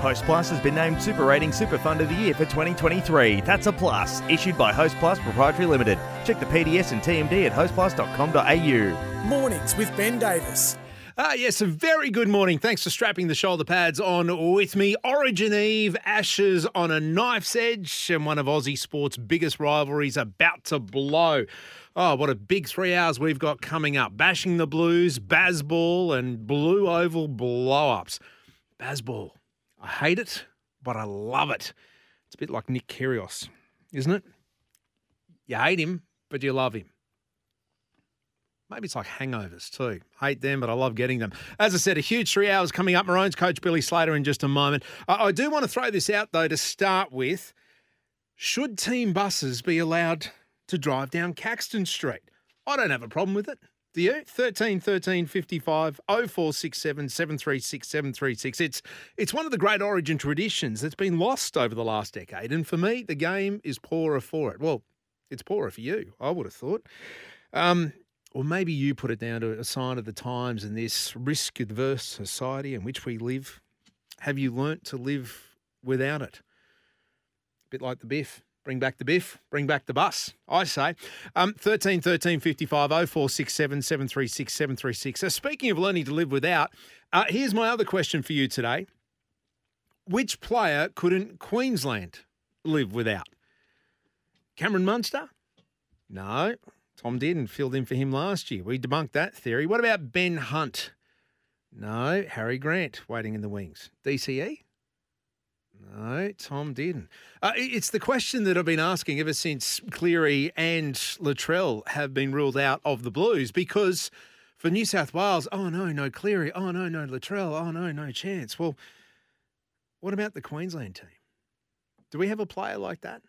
Host Plus has been named Super Rating Super Fund of the Year for 2023. That's a plus. Issued by Host Plus Proprietary Limited. Check the PDS and TMD at hostplus.com.au. Mornings with Ben Davis. Ah, yes, a very good morning. Thanks for strapping the shoulder pads on with me. Origin Eve, Ashes on a knife's edge, and one of Aussie sport's biggest rivalries about to blow. Oh, what a big three hours we've got coming up. Bashing the Blues, Bazball, and Blue Oval blow ups. Bazball. I hate it, but I love it. It's a bit like Nick Kyrgios, isn't it? You hate him, but you love him. Maybe it's like hangovers too. Hate them, but I love getting them. As I said, a huge three hours coming up. Maroons coach Billy Slater in just a moment. I, I do want to throw this out though to start with. Should team buses be allowed to drive down Caxton Street? I don't have a problem with it. Do you? 13 13 55 0467 736 736. It's, it's one of the great origin traditions that's been lost over the last decade. And for me, the game is poorer for it. Well, it's poorer for you, I would have thought. Um, or maybe you put it down to a sign of the times in this risk adverse society in which we live. Have you learnt to live without it? A bit like the biff. Bring back the biff, bring back the bus, I say. Um, 13 13 55 0467 736 736. So, speaking of learning to live without, uh, here's my other question for you today. Which player couldn't Queensland live without? Cameron Munster? No. Tom did and filled in for him last year. We debunked that theory. What about Ben Hunt? No. Harry Grant waiting in the wings. DCE? No, Tom didn't. Uh, it's the question that I've been asking ever since Cleary and Latrell have been ruled out of the Blues because for New South Wales, oh no, no Cleary, oh no, no Latrell, oh no, no chance. Well, what about the Queensland team? Do we have a player like that?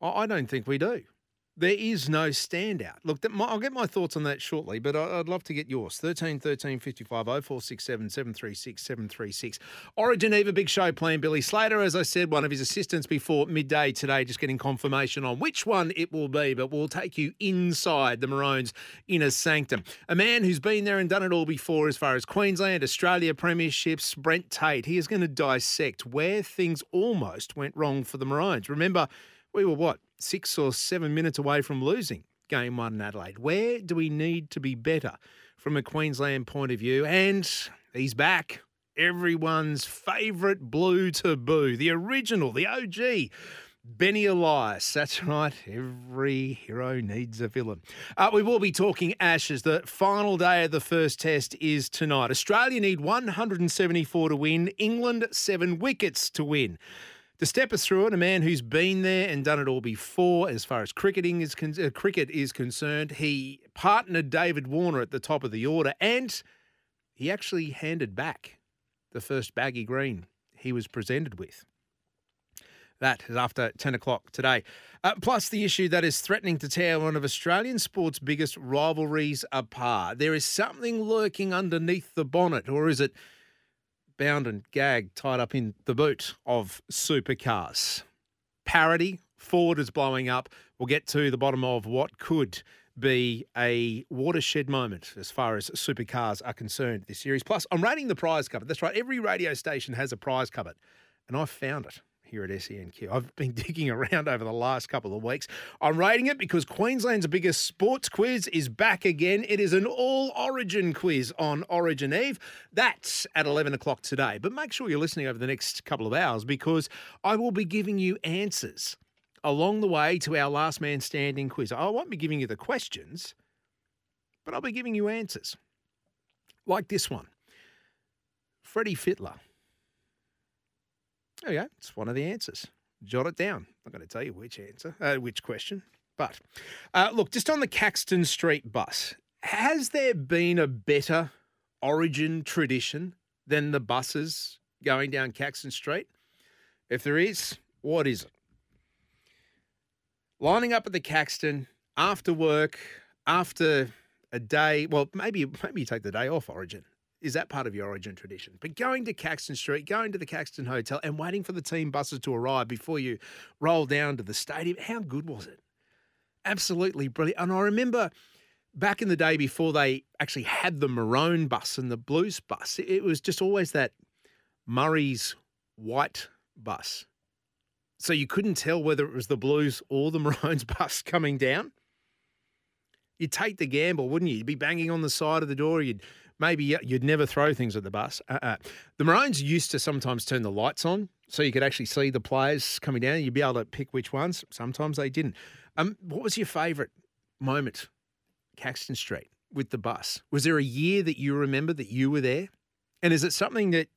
I don't think we do. There is no standout. Look, I'll get my thoughts on that shortly, but I'd love to get yours. 13 13 55 0467 736 736. Origin Eve, a big show plan. Billy Slater, as I said, one of his assistants before midday today, just getting confirmation on which one it will be, but we'll take you inside the Maroons' inner sanctum. A man who's been there and done it all before as far as Queensland, Australia premierships, Brent Tate. He is going to dissect where things almost went wrong for the Maroons. Remember, we were what? Six or seven minutes away from losing game one in Adelaide. Where do we need to be better from a Queensland point of view? And he's back. Everyone's favourite blue taboo, the original, the OG. Benny Elias. That's right. Every hero needs a villain. Uh, we will be talking Ashes. The final day of the first test is tonight. Australia need 174 to win, England, seven wickets to win. To step us through it, a man who's been there and done it all before, as far as cricketing is con- uh, cricket is concerned. He partnered David Warner at the top of the order, and he actually handed back the first baggy green he was presented with. That is after 10 o'clock today. Uh, plus, the issue that is threatening to tear one of Australian sport's biggest rivalries apart. There is something lurking underneath the bonnet, or is it bound and gagged, tied up in the boot of supercars. Parity, Ford is blowing up. We'll get to the bottom of what could be a watershed moment as far as supercars are concerned this series. Plus, I'm rating the prize cupboard. That's right, every radio station has a prize cupboard, and I've found it here at SENQ. I've been digging around over the last couple of weeks. I'm rating it because Queensland's biggest sports quiz is back again. It is an all origin quiz on Origin Eve. That's at 11 o'clock today. But make sure you're listening over the next couple of hours because I will be giving you answers along the way to our last man standing quiz. I won't be giving you the questions, but I'll be giving you answers. Like this one Freddie Fittler we go. It's one of the answers. Jot it down. I'm not going to tell you which answer, uh, which question. But uh, look, just on the Caxton Street bus, has there been a better origin tradition than the buses going down Caxton Street? If there is, what is it? Lining up at the Caxton after work, after a day, well, maybe maybe you take the day off Origin. Is that part of your Origin tradition? But going to Caxton Street, going to the Caxton Hotel, and waiting for the team buses to arrive before you roll down to the stadium, how good was it? Absolutely brilliant. And I remember back in the day before they actually had the maroon bus and the blues bus, it was just always that Murray's white bus. So you couldn't tell whether it was the blues or the maroons bus coming down. You'd take the gamble, wouldn't you? You'd be banging on the side of the door. You'd maybe you'd never throw things at the bus. Uh-uh. The Maroons used to sometimes turn the lights on so you could actually see the players coming down. You'd be able to pick which ones. Sometimes they didn't. Um, what was your favourite moment, Caxton Street, with the bus? Was there a year that you remember that you were there? And is it something that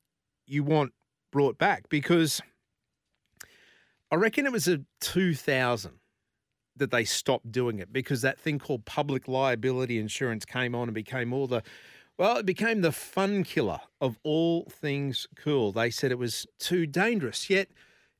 you want brought back? Because I reckon it was a 2000 that they stopped doing it because that thing called public liability insurance came on and became all the well, it became the fun killer of all things cool. They said it was too dangerous, yet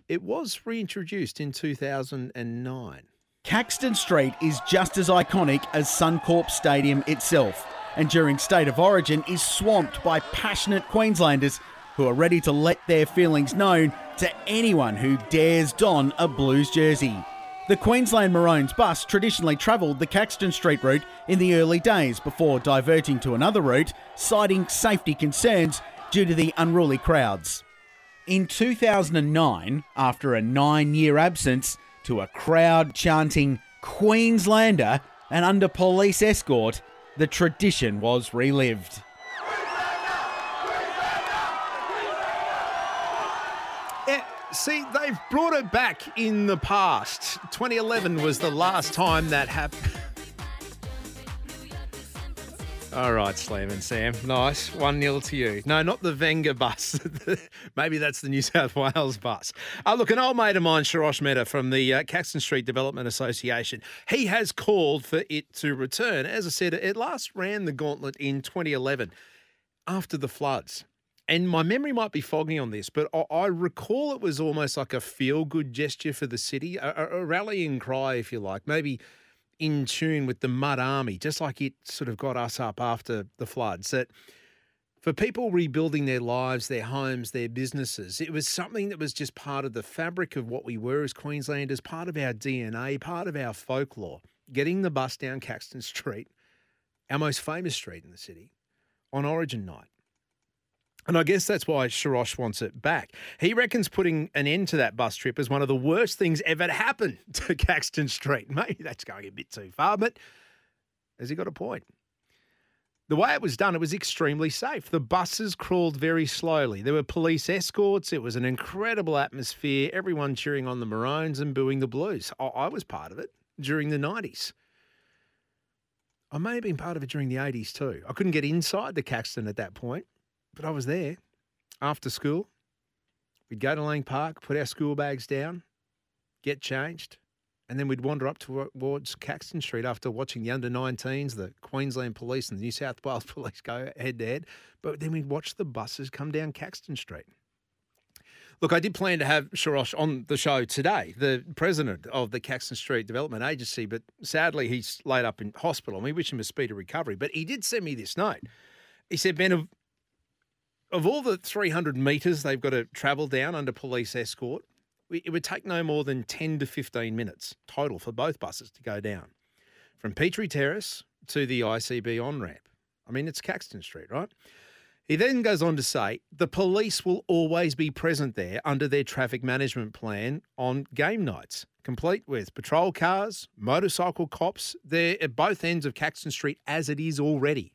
it was reintroduced in 2009. Caxton Street is just as iconic as Suncorp Stadium itself, and during State of Origin is swamped by passionate Queenslanders who are ready to let their feelings known to anyone who dares don a Blues jersey. The Queensland Maroons bus traditionally travelled the Caxton Street route in the early days before diverting to another route, citing safety concerns due to the unruly crowds. In 2009, after a nine year absence, to a crowd chanting Queenslander and under police escort, the tradition was relived. See, they've brought it back in the past. 2011 was the last time that happened. All right, Slam and Sam. Nice. 1 0 to you. No, not the Venga bus. Maybe that's the New South Wales bus. Uh, look, an old mate of mine, Sharosh Mehta from the uh, Caxton Street Development Association, he has called for it to return. As I said, it last ran the gauntlet in 2011 after the floods and my memory might be foggy on this, but I, I recall it was almost like a feel good gesture for the city, a, a, rallying cry, if you like, maybe in tune with the Mud Army, just like it sort of got us up after the floods. That for people rebuilding their lives, their homes, their businesses, it was something that was just part of the fabric of what we were as Queenslanders, part of our DNA, part of our folklore. Getting the bus down Caxton Street, our most famous street in the city, on Origin night and I guess that's why Sharosh wants it back. He reckons putting an end to that bus trip is one of the worst things ever to happen to Caxton Street. Maybe that's going a bit too far, but has he got a point? The way it was done, it was extremely safe. The buses crawled very slowly. There were police escorts. It was an incredible atmosphere. Everyone cheering on the Maroons and booing the Blues. I was part of it during the 90s. I may have been part of it during the 80s too. I couldn't get inside the Caxton at that point. But I was there after school. We'd go to Lang Park, put our school bags down, get changed, and then we'd wander up uh, towards Caxton Street after watching the under 19s, the Queensland Police and the New South Wales Police go head to head. But then we'd watch the buses come down Caxton Street. Look, I did plan to have Sharosh on the show today, the president of the Caxton Street Development Agency, but sadly he's laid up in hospital. We wish him a speedy recovery. But he did send me this note. He said, Ben, of all the 300 metres they've got to travel down under police escort, it would take no more than 10 to 15 minutes total for both buses to go down from Petrie Terrace to the ICB on ramp. I mean, it's Caxton Street, right? He then goes on to say the police will always be present there under their traffic management plan on game nights, complete with patrol cars, motorcycle cops. They're at both ends of Caxton Street as it is already.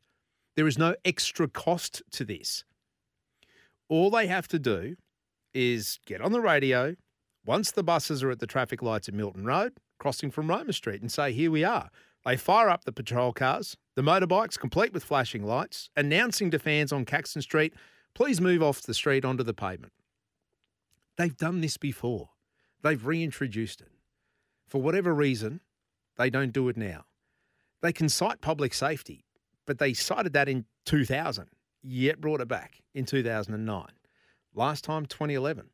There is no extra cost to this all they have to do is get on the radio once the buses are at the traffic lights at Milton Road, crossing from Roma Street, and say, Here we are. They fire up the patrol cars, the motorbikes, complete with flashing lights, announcing to fans on Caxton Street, Please move off the street onto the pavement. They've done this before, they've reintroduced it. For whatever reason, they don't do it now. They can cite public safety, but they cited that in 2000 yet brought it back in 2009. Last time, 2011.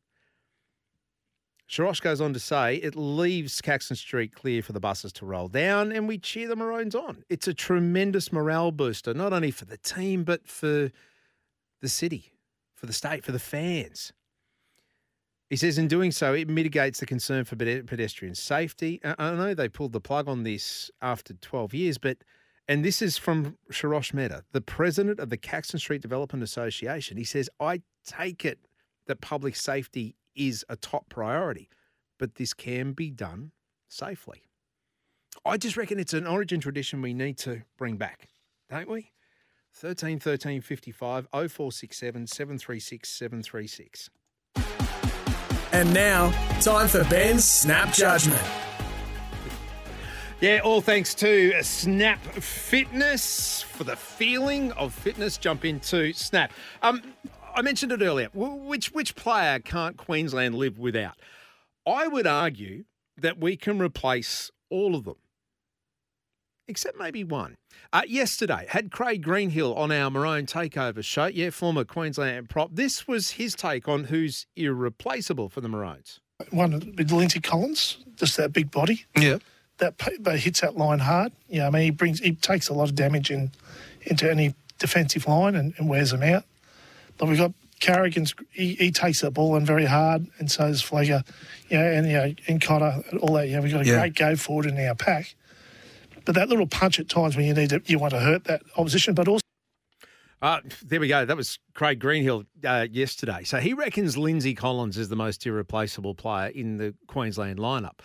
Sharosh goes on to say it leaves Caxton Street clear for the buses to roll down and we cheer the Maroons on. It's a tremendous morale booster, not only for the team, but for the city, for the state, for the fans. He says in doing so, it mitigates the concern for pedestrian safety. Uh, I know they pulled the plug on this after 12 years, but, and this is from Sharosh Mehta, the president of the Caxton Street Development Association. He says, I take it that public safety is a top priority, but this can be done safely. I just reckon it's an origin tradition we need to bring back, don't we? 13 13 55 0467 736 736. And now, time for Ben's Snap Judgment. Yeah, all thanks to Snap Fitness for the feeling of fitness. Jump into Snap. Um, I mentioned it earlier. Which which player can't Queensland live without? I would argue that we can replace all of them, except maybe one. Uh, yesterday, had Craig Greenhill on our Maroon Takeover show. Yeah, former Queensland prop. This was his take on who's irreplaceable for the Maroons. One Lindsay Collins, just that big body. Yeah. That but hits that line hard. Yeah, I mean he brings he takes a lot of damage in into any defensive line and, and wears them out. But we've got Carrigan's, he, he takes that ball in very hard, and so does you know, and, you know, and Cotter, all that. You know, we've got a yeah. great go forward in our pack. But that little punch at times when you need to, you want to hurt that opposition, but also. Uh, there we go. That was Craig Greenhill uh, yesterday. So he reckons Lindsay Collins is the most irreplaceable player in the Queensland lineup.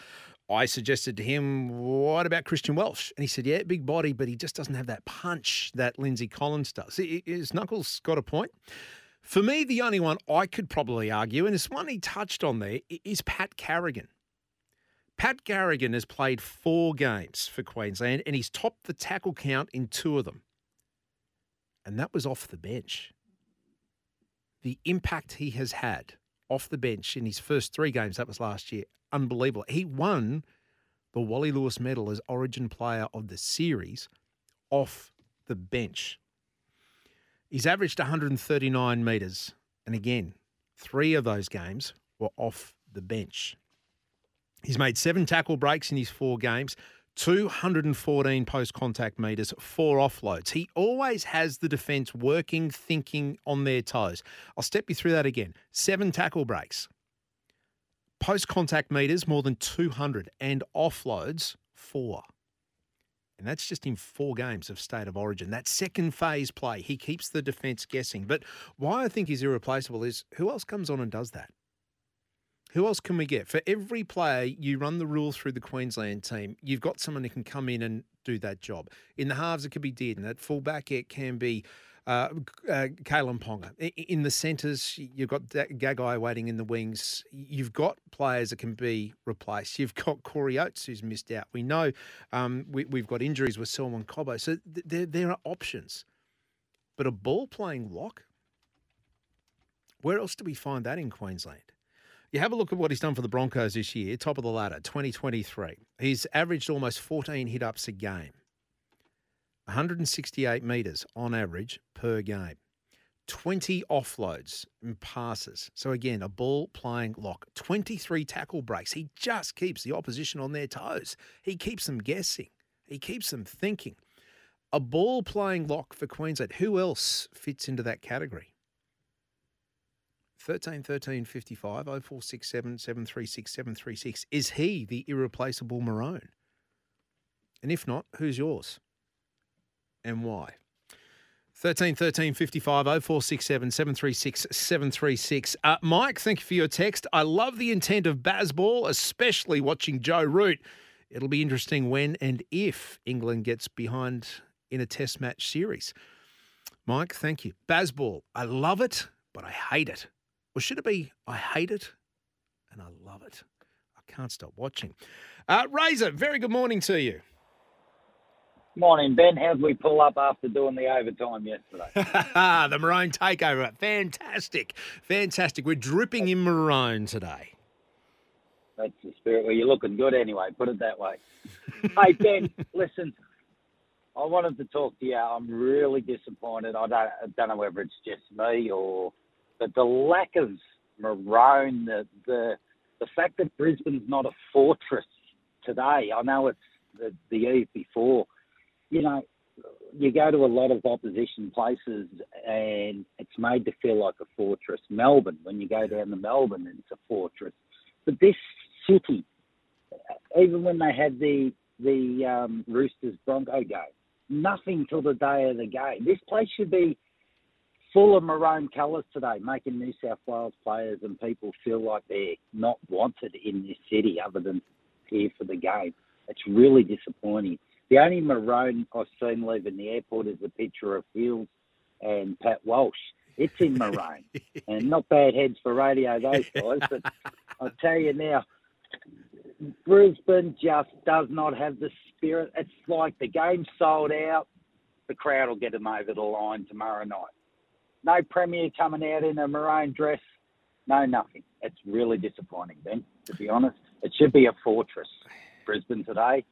I suggested to him, what about Christian Welsh? And he said, yeah, big body, but he just doesn't have that punch that Lindsay Collins does. His Knuckles got a point. For me, the only one I could probably argue, and it's one he touched on there, is Pat Carrigan. Pat Carrigan has played four games for Queensland and he's topped the tackle count in two of them. And that was off the bench. The impact he has had off the bench in his first three games, that was last year, unbelievable. He won the Wally Lewis medal as Origin Player of the Series off the bench. He's averaged 139 metres. And again, three of those games were off the bench. He's made seven tackle breaks in his four games, 214 post contact metres, four offloads. He always has the defence working, thinking on their toes. I'll step you through that again. Seven tackle breaks, post contact metres, more than 200, and offloads, four. And that's just in four games of state of origin. That second phase play, he keeps the defence guessing. But why I think he's irreplaceable is who else comes on and does that? Who else can we get? For every player, you run the rule through the Queensland team, you've got someone who can come in and do that job. In the halves, it could be Dearden. At fullback, it can be uh, uh, Kalyn Ponga. In the centres, you've got Gagai waiting in the wings. You've got players that can be replaced. You've got Corey Oates who's missed out. We know um, we, have got injuries with Selwyn Cobbo. So th- there, there are options. But a ball playing lock, where else do we find that in Queensland? You have a look at what he's done for the Broncos this year, top of the ladder, 2023. He's averaged almost 14 hit ups a game. 168 metres on average per game. 20 offloads and passes. So again, a ball playing lock. 23 tackle breaks. He just keeps the opposition on their toes. He keeps them guessing. He keeps them thinking. A ball playing lock for Queensland. Who else fits into that category? 13 13 55 0467 736 736. Is he the irreplaceable Maroon? And if not, who's yours? and why. 13 13 55 0467 736 736. Uh, Mike, thank you for your text. I love the intent of Bazball, especially watching Joe Root. It'll be interesting when and if England gets behind in a test match series. Mike, thank you. Bazball, I love it, but I hate it. Or should it be, I hate it and I love it? I can't stop watching. Uh, Razor, very good morning to you. Morning, Ben. How'd we pull up after doing the overtime yesterday? the maroon takeover. Fantastic. Fantastic. We're dripping in maroon today. That's the spirit. Well, you're looking good anyway, put it that way. hey, Ben, listen, I wanted to talk to you. I'm really disappointed. I don't, I don't know whether it's just me or, but the lack of maroon, the the the fact that Brisbane's not a fortress today. I know it's the, the eve before. You know, you go to a lot of opposition places and it's made to feel like a fortress. Melbourne, when you go down to Melbourne, it's a fortress. But this city, even when they had the the um, Roosters Bronco game, nothing till the day of the game. This place should be full of maroon colours today, making New South Wales players and people feel like they're not wanted in this city other than here for the game. It's really disappointing. The only maroon I've seen leaving the airport is a picture of Hills and Pat Walsh. It's in maroon. and not bad heads for radio, those guys. But I'll tell you now, Brisbane just does not have the spirit. It's like the game's sold out. The crowd will get them over the line tomorrow night. No Premier coming out in a maroon dress. No, nothing. It's really disappointing, Ben, to be honest. It should be a fortress, Brisbane today.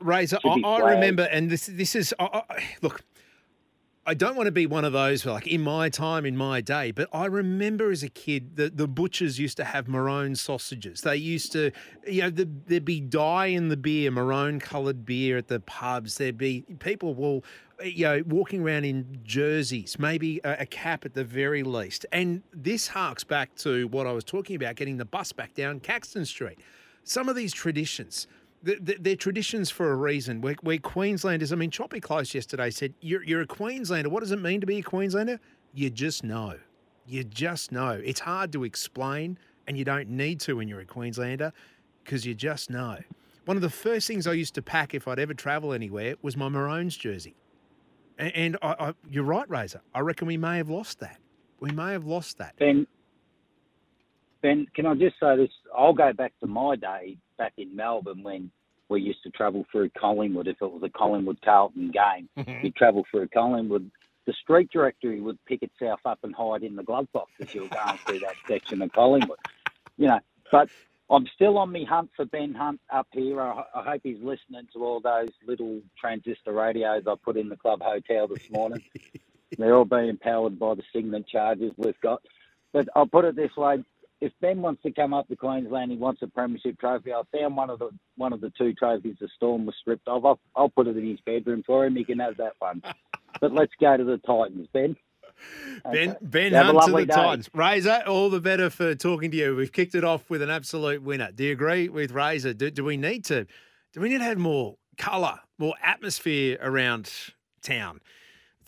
Razor, I, I, remember, and this this is I, I, look. I don't want to be one of those like in my time, in my day, but I remember as a kid that the butchers used to have maroon sausages. They used to, you know, the, there'd be dye in the beer, maroon coloured beer at the pubs. There'd be people will, you know, walking around in jerseys, maybe a, a cap at the very least. And this harks back to what I was talking about, getting the bus back down Caxton Street. Some of these traditions they're traditions for a reason. We're, Queenslanders. I mean, Choppy Close yesterday said, you're, you're a Queenslander. What does it mean to be a Queenslander? You just know. You just know. It's hard to explain, and you don't need to when you're a Queenslander because you just know. One of the first things I used to pack if I'd ever travel anywhere was my Maroons jersey. And, and I, I, you're right, Razor. I reckon we may have lost that. We may have lost that. Ben, Ben, can I just say this? I'll go back to my day back in Melbourne when we used to travel through Collingwood. If it was a Collingwood Carlton game, mm-hmm. you'd travel through Collingwood. The street directory would pick itself up and hide in the glove box as you were going through that section of Collingwood. You know, but I'm still on my hunt for Ben Hunt up here. I, I hope he's listening to all those little transistor radios I put in the club hotel this morning. They're all being powered by the Cygnett charges we've got. But I'll put it this way: if Ben wants to come up to Queensland, he wants a premiership trophy. I found one of the one of the two trophies the Storm was stripped of. I'll, I'll put it in his bedroom for him. He can have that one. but let's go to the Titans, Ben. Ben okay. Ben Hunt to the day. Titans. Razor, all the better for talking to you. We've kicked it off with an absolute winner. Do you agree with Razor? Do, do we need to do we need to have more colour, more atmosphere around town?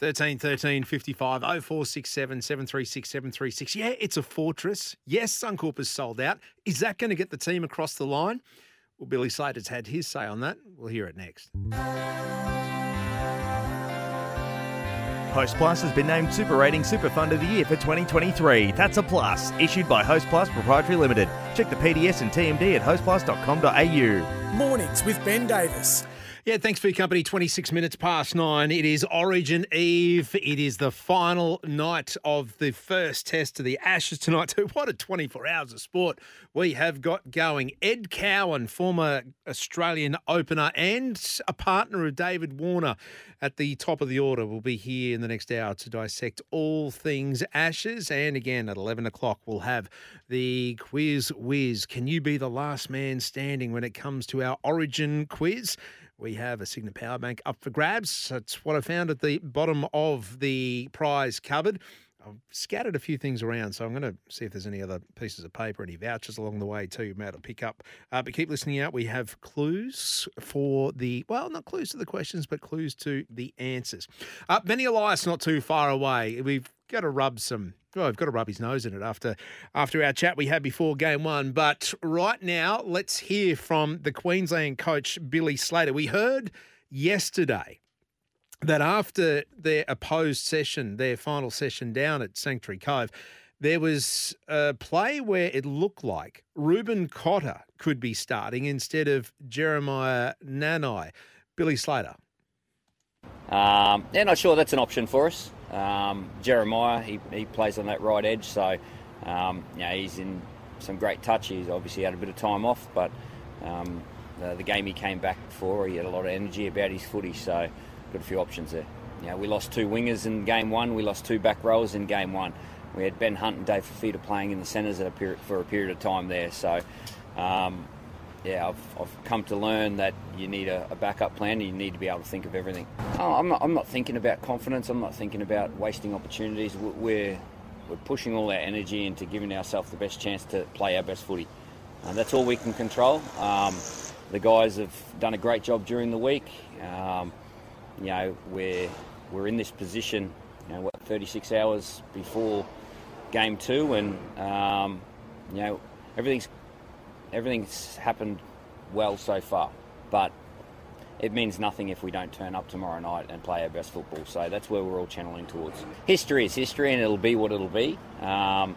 13 13 55 0467 736 736. Yeah, it's a fortress. Yes, Suncorp is sold out. Is that going to get the team across the line? Well, Billy Slater's had his say on that. We'll hear it next. Host Plus has been named Super Rating Super Fund of the Year for 2023. That's a plus. Issued by Host Plus Proprietary Limited. Check the PDS and TMD at hostplus.com.au. Mornings with Ben Davis. Yeah, thanks for your company. 26 minutes past nine. It is Origin Eve. It is the final night of the first test of the Ashes tonight. What a 24 hours of sport we have got going. Ed Cowan, former Australian opener and a partner of David Warner at the top of the order, will be here in the next hour to dissect all things Ashes. And again, at 11 o'clock, we'll have the quiz whiz. Can you be the last man standing when it comes to our Origin quiz? We have a Cygnett Power Bank up for grabs. That's what I found at the bottom of the prize cupboard. I've scattered a few things around, so I'm going to see if there's any other pieces of paper, any vouchers along the way too, Matt, to pick up. Uh, but keep listening out. We have clues for the, well, not clues to the questions, but clues to the answers. Uh, Benny Elias not too far away. We've got to rub some well, I've got to rub his nose in it after after our chat we had before game one. But right now, let's hear from the Queensland coach Billy Slater. We heard yesterday that after their opposed session, their final session down at Sanctuary Cove, there was a play where it looked like Reuben Cotter could be starting instead of Jeremiah Nanai. Billy Slater. Um, yeah, not sure that's an option for us. Um, Jeremiah, he, he plays on that right edge, so um, you know, he's in some great touch. He's obviously had a bit of time off, but um, the, the, game he came back for, he had a lot of energy about his footy. So got a few options there. You know, we lost two wingers in game one. We lost two back rowers in game one. We had Ben Hunt and Dave Fifita playing in the centres for a period of time there. So, um, yeah, I've, I've, come to learn that you need a, a, backup plan and you need to be able to think of everything. Oh, I'm, not, I'm not thinking about confidence. I'm not thinking about wasting opportunities. We're, we're pushing all our energy into giving ourselves the best chance to play our best footy. And that's all we can control. Um, the guys have done a great job during the week. Um, you know, we're, we're in this position, you know, what, 36 hours before game two, and, um, you know, everything's everything's happened well so far, but it means nothing if we don't turn up tomorrow night and play our best football. So that's where we're all channeling towards. History is history, and it'll be what it'll be. Um,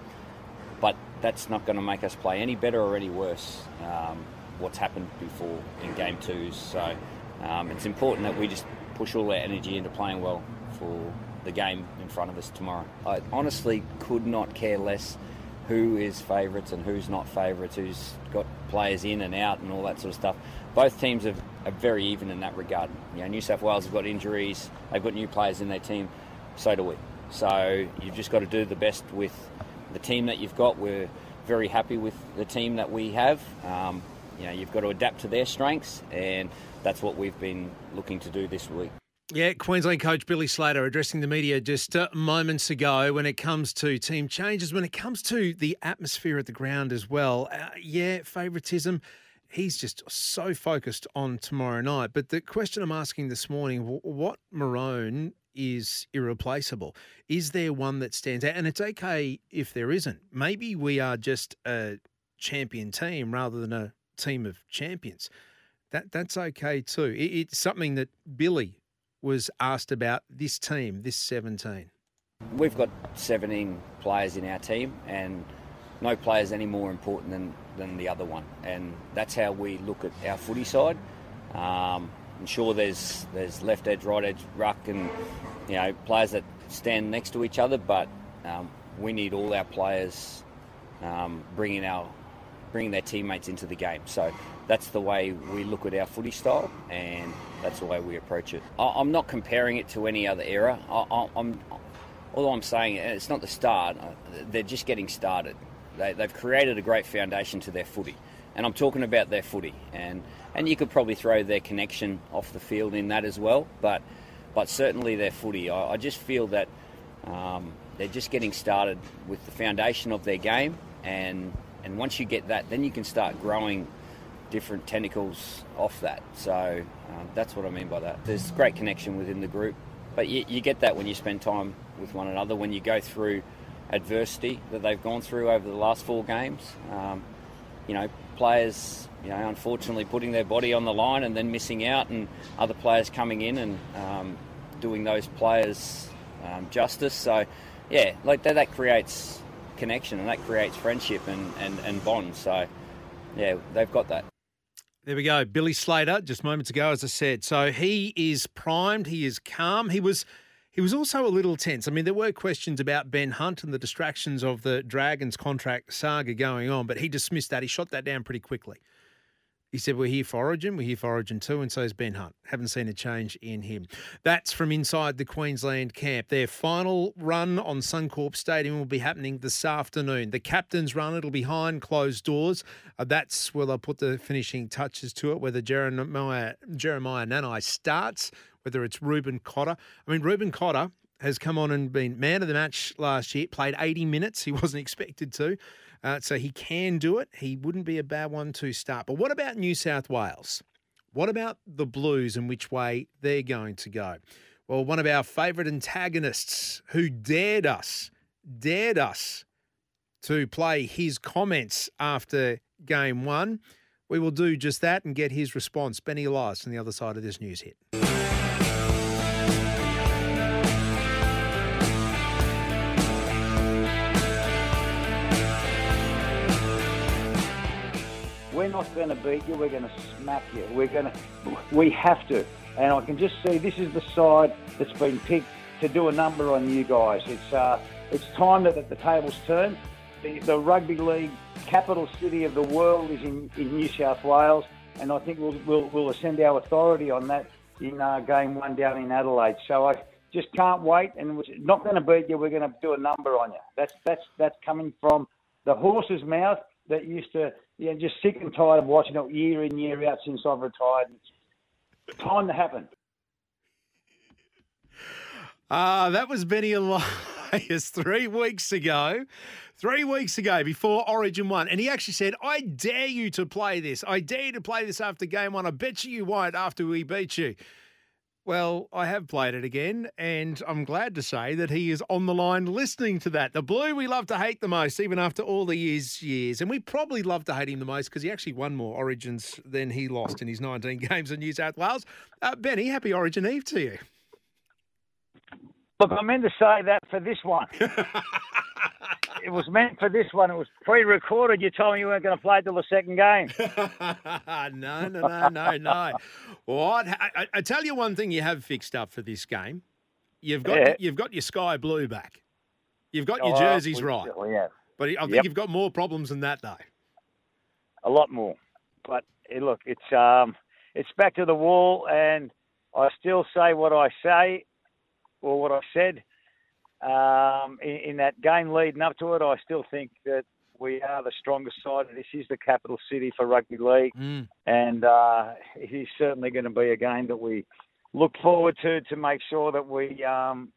but that's not going to make us play any better or any worse. Um, what's happened before in game twos. So um, it's important that we just push all our energy into playing well for the game in front of us tomorrow. I honestly could not care less who is favourites and who's not favourites, who's got players in and out and all that sort of stuff. Both teams are, are very even in that regard. You know, New South Wales have got injuries, they've got new players in their team, so do we. So you've just got to do the best with the team that you've got. We're very happy with the team that we have. Um, you know, you've got to adapt to their strengths, and that's what we've been looking to do this week. Yeah, Queensland coach Billy Slater addressing the media just uh, moments ago when it comes to team changes, when it comes to the atmosphere at the ground as well. Uh, yeah, favouritism. He's just so focused on tomorrow night. But the question I'm asking this morning what Maroon is irreplaceable? Is there one that stands out? And it's okay if there isn't. Maybe we are just a champion team rather than a team of champions. That That's okay too. It, it's something that Billy was asked about this team, this 17? We've got 17 players in our team, and no player is any more important than, than the other one. And that's how we look at our footy side. Um, I'm sure there's there's left edge, right edge, ruck, and you know players that stand next to each other. But um, we need all our players um, bringing our bringing their teammates into the game. So that's the way we look at our footy style, and that's the way we approach it. I'm not comparing it to any other era. I, am although I'm saying it's not the start, uh, they're just getting started. They, they've created a great foundation to their footy, and I'm talking about their footy, and and you could probably throw their connection off the field in that as well, but but certainly their footy. I, I just feel that um, they're just getting started with the foundation of their game, and and once you get that, then you can start growing different tentacles off that. So um, that's what I mean by that. There's great connection within the group, but you, you, get that when you spend time with one another, when you go through adversity that they've gone through over the last four games. Um, you know, players, you know, unfortunately putting their body on the line and then missing out, and other players coming in and um, doing those players um, justice. So, yeah, like that, that creates connection and that creates friendship and, and, and bond. So, yeah, they've got that. There we go. Billy Slater, just moments ago, as I said. So he is primed. He is calm. He was. He was also a little tense. I mean, there were questions about Ben Hunt and the distractions of the Dragons contract saga going on, but he dismissed that. He shot that down pretty quickly. He said, We're here for Origin, we're here for Origin 2, and so is Ben Hunt. Haven't seen a change in him. That's from inside the Queensland camp. Their final run on Suncorp Stadium will be happening this afternoon. The captain's run, it'll be behind closed doors. Uh, that's where they'll put the finishing touches to it, whether Jeremiah, Jeremiah Nanai starts, whether it's Reuben Cotter. I mean, Reuben Cotter has come on and been man of the match last year, played 80 minutes. He wasn't expected to. Uh, so he can do it. He wouldn't be a bad one to start. But what about New South Wales? What about the Blues and which way they're going to go? Well, one of our favourite antagonists who dared us, dared us to play his comments after game one. We will do just that and get his response. Benny Elias on the other side of this news hit. Not going to beat you. We're going to smack you. We're going to. We have to. And I can just see this is the side that's been picked to do a number on you guys. It's uh, it's time that the tables turn. The, the rugby league capital city of the world is in, in New South Wales, and I think we'll, we'll, we'll ascend our authority on that in uh, game one down in Adelaide. So I just can't wait, and we're not going to beat you. We're going to do a number on you. That's that's that's coming from the horse's mouth that used to, know, just sick and tired of watching it year in year out since I've retired. It's time to happen. Ah, that was Benny Elias three weeks ago. Three weeks ago, before Origin one, and he actually said, "I dare you to play this. I dare you to play this after game one. I bet you you won't after we beat you." Well, I have played it again, and I'm glad to say that he is on the line listening to that. The blue we love to hate the most, even after all the years, years, and we probably love to hate him the most because he actually won more Origins than he lost in his 19 games in New South Wales. Uh, Benny, happy Origin Eve to you. Look, I meant to say that for this one. it was meant for this one. It was pre-recorded. You told me you weren't going to play till the second game. no, no, no, no, no. What? I, I, tell you one thing you have fixed up for this game. You've got Yeah. you've got your sky blue back. You've got Oh, your jerseys we right. certainly have. But I think Yep. you've got more problems than that though. a lot more. But eh, look, it's um, it's back to the wall, and I still say what I say, or what I said um, in, in that game leading up to it. I still think that we are the strongest side. This is the capital city for rugby league, Mm. and uh, it is certainly going to be a game that we look forward to to make sure that we. Um,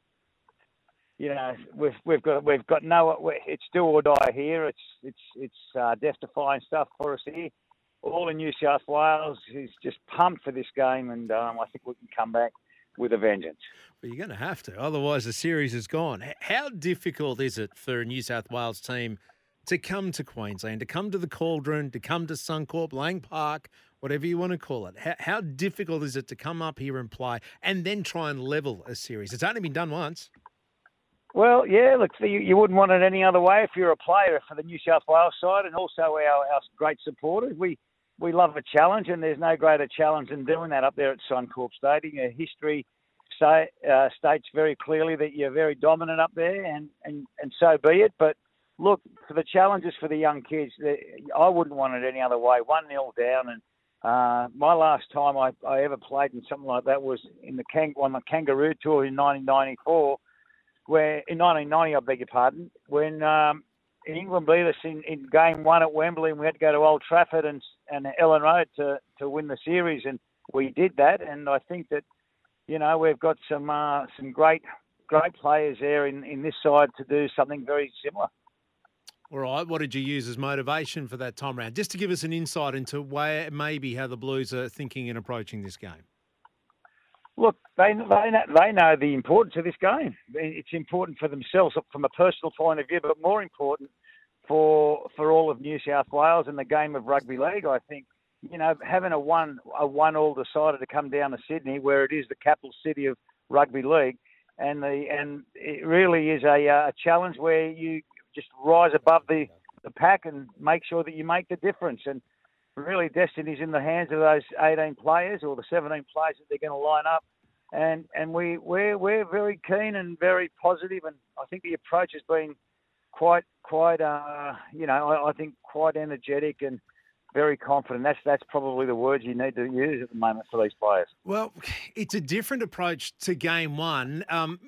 you know, we've we've got we've got no. It's do or die here. It's it's it's uh, death defying stuff for us here. All in New South Wales is just pumped for this game, and um, I think we can come back with a vengeance. But you're going to have to, otherwise the series is gone. How difficult is it for a New South Wales team to come to Queensland, to come to the Cauldron, to come to Suncorp, Lang Park, whatever you want to call it? How, how difficult is it to come up here and play and then try and level a series? It's only been done once. Well, yeah, look, you, you wouldn't want it any other way if you're a player for the New South Wales side, and also our, our great supporters. We we love a challenge, and there's no greater challenge than doing that up there at Suncorp Stadium. A history say, uh, states very clearly that you're very dominant up there, and, and, and so be it. But look, for the challenges for the young kids, I wouldn't want it any other way. One nil down, and uh, my last time I, I ever played in something like that was in the Kang- on the Kangaroo Tour in 1994 where in 1990, I beg your pardon, when um, England beat us in, in game one at Wembley, and we had to go to Old Trafford and and Elland Road to to win the series, and we did that. And I think that you know we've got some uh, some great great players there in, in this side to do something very similar. All right, what did you use as motivation for that time round? Just to give us an insight into where maybe how the Blues are thinking and approaching this game. Look, they they know, they know the importance of this game. It's important for themselves from a personal point of view, but more important for for all of New South Wales and the game of rugby league. I think you know having a one a one all decided to come down to Sydney, where it is the capital city of rugby league, and the and it really is a, uh, a challenge where you just rise above the the pack and make sure that you make the difference. And really, destiny's in the hands of those 18 players or the 17 players that they're going to line up. And and we we're we're very keen and very positive, and I think the approach has been quite quite uh you know I, I think quite energetic and very confident. That's that's probably the words you need to use at the moment for these players. Well, it's a different approach to game one. Um,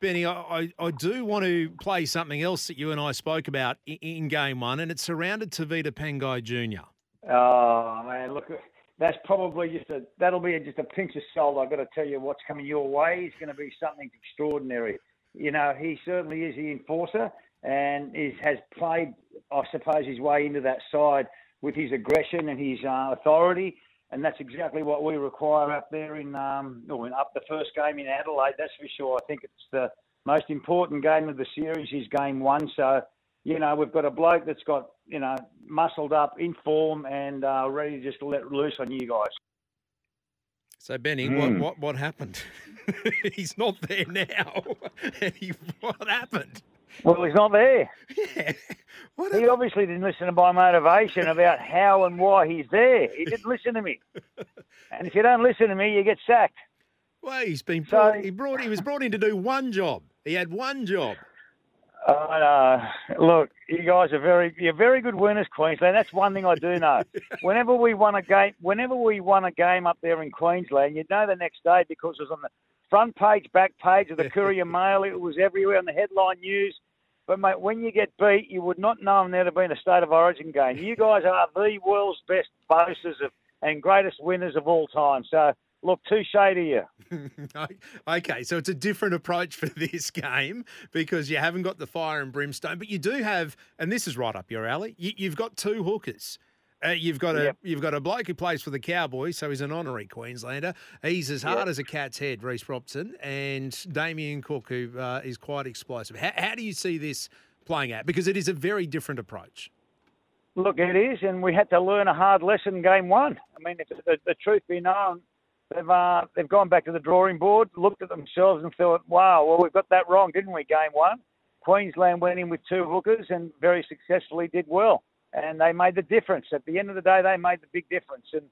Benny, I, I, I do want to play something else that you and I spoke about in, in game one, and it's surrounded Tevita Pangai Jr. Oh man, look, that's probably just a that'll be just a pinch of salt. I've got to tell you what's coming your way is going to be something extraordinary. You know, he certainly is the enforcer and is has played, I suppose, his way into that side with his aggression and his uh, authority. And that's exactly what we require up there in, um, or in up the first game in Adelaide. That's for sure. I think it's the most important game of the series is game one. So, you know, we've got a bloke that's got, you know, muscled up, in form, and uh, ready to just let loose on you guys. So, Benny, Mm. what, what what happened? He's not there now. And he, what happened? Well, he's not there. Yeah. What He obviously didn't listen to my motivation about how and why he's there. He didn't listen to me. And if you don't listen to me, you get sacked. Well, he's been So- brought, he brought he was brought in to do one job. He had one job. Uh, look, you guys are very you're very good winners, Queensland. That's one thing I do know. whenever we won a game, whenever we won a game up there in Queensland, you'd know the next day because it was on the front page, back page of the Courier Mail. It was everywhere on the headline news. But mate, when you get beat, you would not know them there to been a state of origin game. You guys are the world's best boasters of, and greatest winners of all time. So look, touche to you. okay, so it's a different approach for this game because you haven't got the fire and brimstone, but you do have, and this is right up your alley. You, have got two hookers. Uh, you've got a yep. you've got a bloke who plays for the Cowboys, so he's an honorary Queenslander. He's as hard yep. as a cat's head, Reece Robson, and Damien Cook, who uh, is quite explosive. How, how do you see this playing out? Because it is a very different approach. Look, it is, and we had to learn a hard lesson game one. I mean, if the, the truth be known, they've uh, they've gone back to the drawing board, looked at themselves, and thought, "Wow, well, we've got that wrong, didn't we?" Game one, Queensland went in with two hookers and very successfully did well, and they made the difference. At the end of the day, they made the big difference, and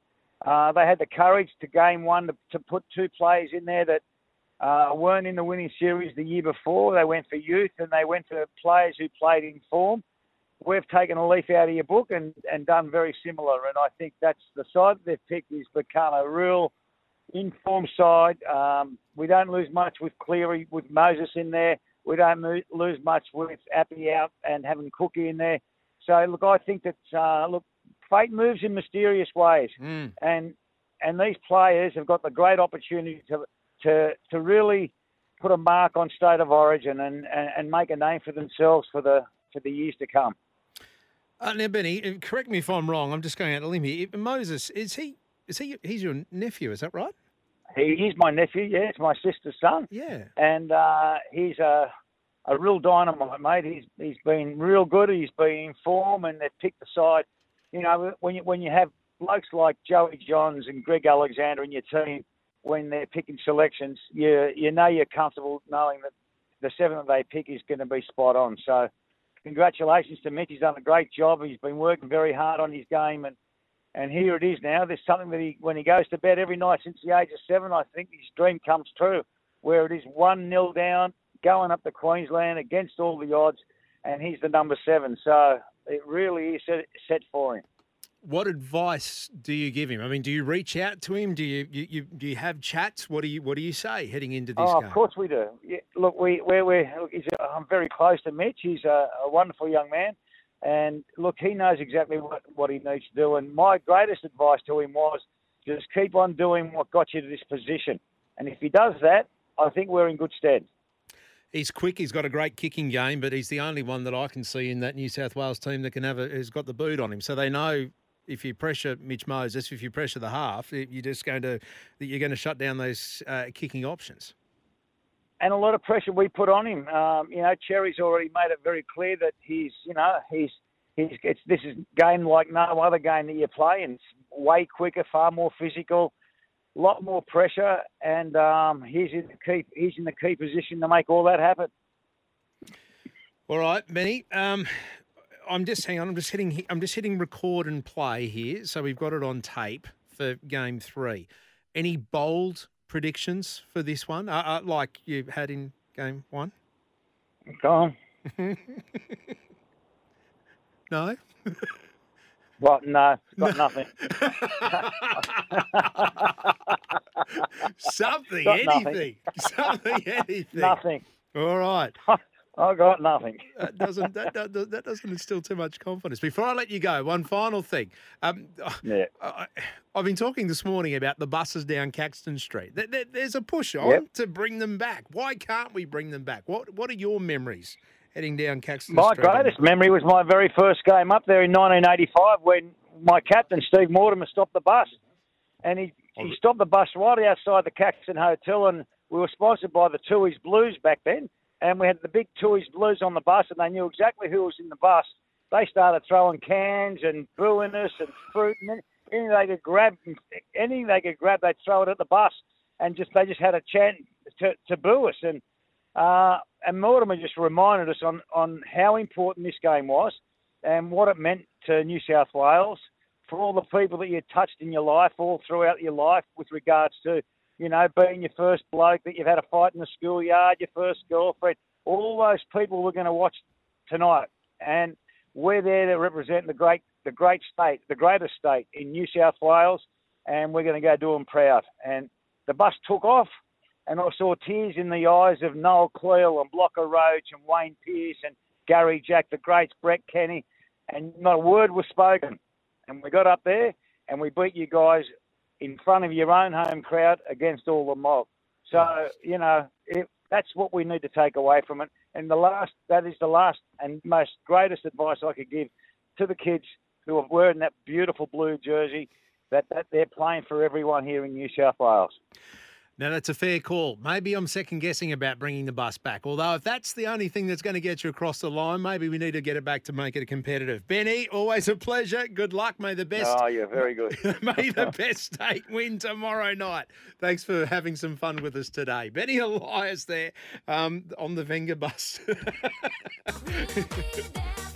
uh, they had the courage to game one to, to put two players in there that uh, weren't in the winning series the year before. They went for youth and they went for players who played in form. We've taken a leaf out of your book and, and done very similar, and I think that's the side they've picked is become a real informed side. Um, we don't lose much with Cleary, with Moses in there. We don't lose much with Appy out and having Cookie in there. So look, I think that uh, look, fate moves in mysterious ways, mm. and and these players have got the great opportunity to to to really put a mark on state of origin and, and, and make a name for themselves for the for the years to come. Uh, now, Benny, uh, correct me if I'm wrong. I'm just going out of limb here. Moses is he is he? He's your nephew, is that right? He, is my nephew. Yeah, it's my sister's son. Yeah, and uh, he's a a real dynamite, mate. He's he's been real good. He's been in form, and they've picked the side. You know, when you when you have blokes like Joey Johns and Greg Alexander in your team, when they're picking selections, you you know you're comfortable knowing that the seven that they pick is going to be spot on. So, congratulations to Mitch. He's done a great job. He's been working very hard on his game, and and here it is now. There's something that he, when he goes to bed every night since the age of seven, I think his dream comes true, where it is one nil down, going up to Queensland against all the odds, and he's the number seven. So it really is set, set for him. What advice do you give him? I mean, do you reach out to him? Do you, you, you do you have chats? What do you what do you say heading into this oh, game? Of course we do. Yeah, look, we we're, we're look, I'm very close to Mitch. He's a, a wonderful young man. And look, he knows exactly what, what he needs to do. And my greatest advice to him was just keep on doing what got you to this position. And if he does that, I think we're in good stead. He's quick. He's got a great kicking game, but he's the only one that I can see in that New South Wales team that can have a, has got the boot on him. So they know if you pressure Mitch Moses, if you pressure the half, you're just going to you're going to shut down those uh, kicking options and a lot of pressure we put on him. Um, you know, Cherry's already made it very clear that he's, you know, he's, he's, this is game like no other game that you play, and it's way quicker, far more physical, a lot more pressure, and um, he's in the key, he's in the key position to make all that happen. All right, Benny. Um, I'm just hang on. I'm just hitting. I'm just hitting record and play here, so we've got it on tape for game three. Any bold predictions for this one, uh, uh, like you had in game one? Go on. no. What? No, got nothing. Something, got anything. Nothing. Something, anything. Nothing. All right. I got nothing. that doesn't that, that, that, doesn't instill too much confidence. Before I let you go, one final thing. Um, yeah. I, have been talking this morning about the buses down Caxton Street. There, there, there's a push on yep. to bring them back. Why can't we bring them back? What What are your memories heading down Caxton my Street? My greatest memory was my very first game up there in 1985 when my captain Steve Mortimer stopped the bus, and he he stopped the bus right outside the Caxton Hotel, and we were sponsored by the Tooheys Blues back then and we had the big Tooheys Blues on the bus, and they knew exactly who was in the bus. They started throwing cans and booing us and fruit and anything they could grab, anything they could grab, they'd throw it at the bus, and just they just had a chant to, to boo us. And uh, and Mortimer just reminded us on on how important this game was and what it meant to New South Wales for all the people that you touched in your life all throughout your life with regards to you know, being your first bloke that you've had a fight in the schoolyard, your first girlfriend, all those people we're going to watch tonight, and we're there to represent the great, the great state, the greatest state in New South Wales, and we're going to go do them proud. And the bus took off, and I saw tears in the eyes of Noel Cleal and Blocker Roach and Wayne Pearce and Gary Jack, the greats, Brett Kenny, and not a word was spoken. And we got up there and we beat you guys in front of your own home crowd against all the mob. So, you know, it, that's what we need to take away from it. And the last, that is the last and most greatest advice I could give to the kids who are wearing that beautiful blue jersey that, that they're playing for everyone here in New South Wales. Now, that's a fair call. Maybe I'm second guessing about bringing the bus back. Although, if that's the only thing that's going to get you across the line, maybe we need to get it back to make it competitive. Benny, always a pleasure. Good luck. May the best. Oh, you're very good. may the best state win tomorrow night. Thanks for having some fun with us today. Benny Elias there um, on the Venga bus.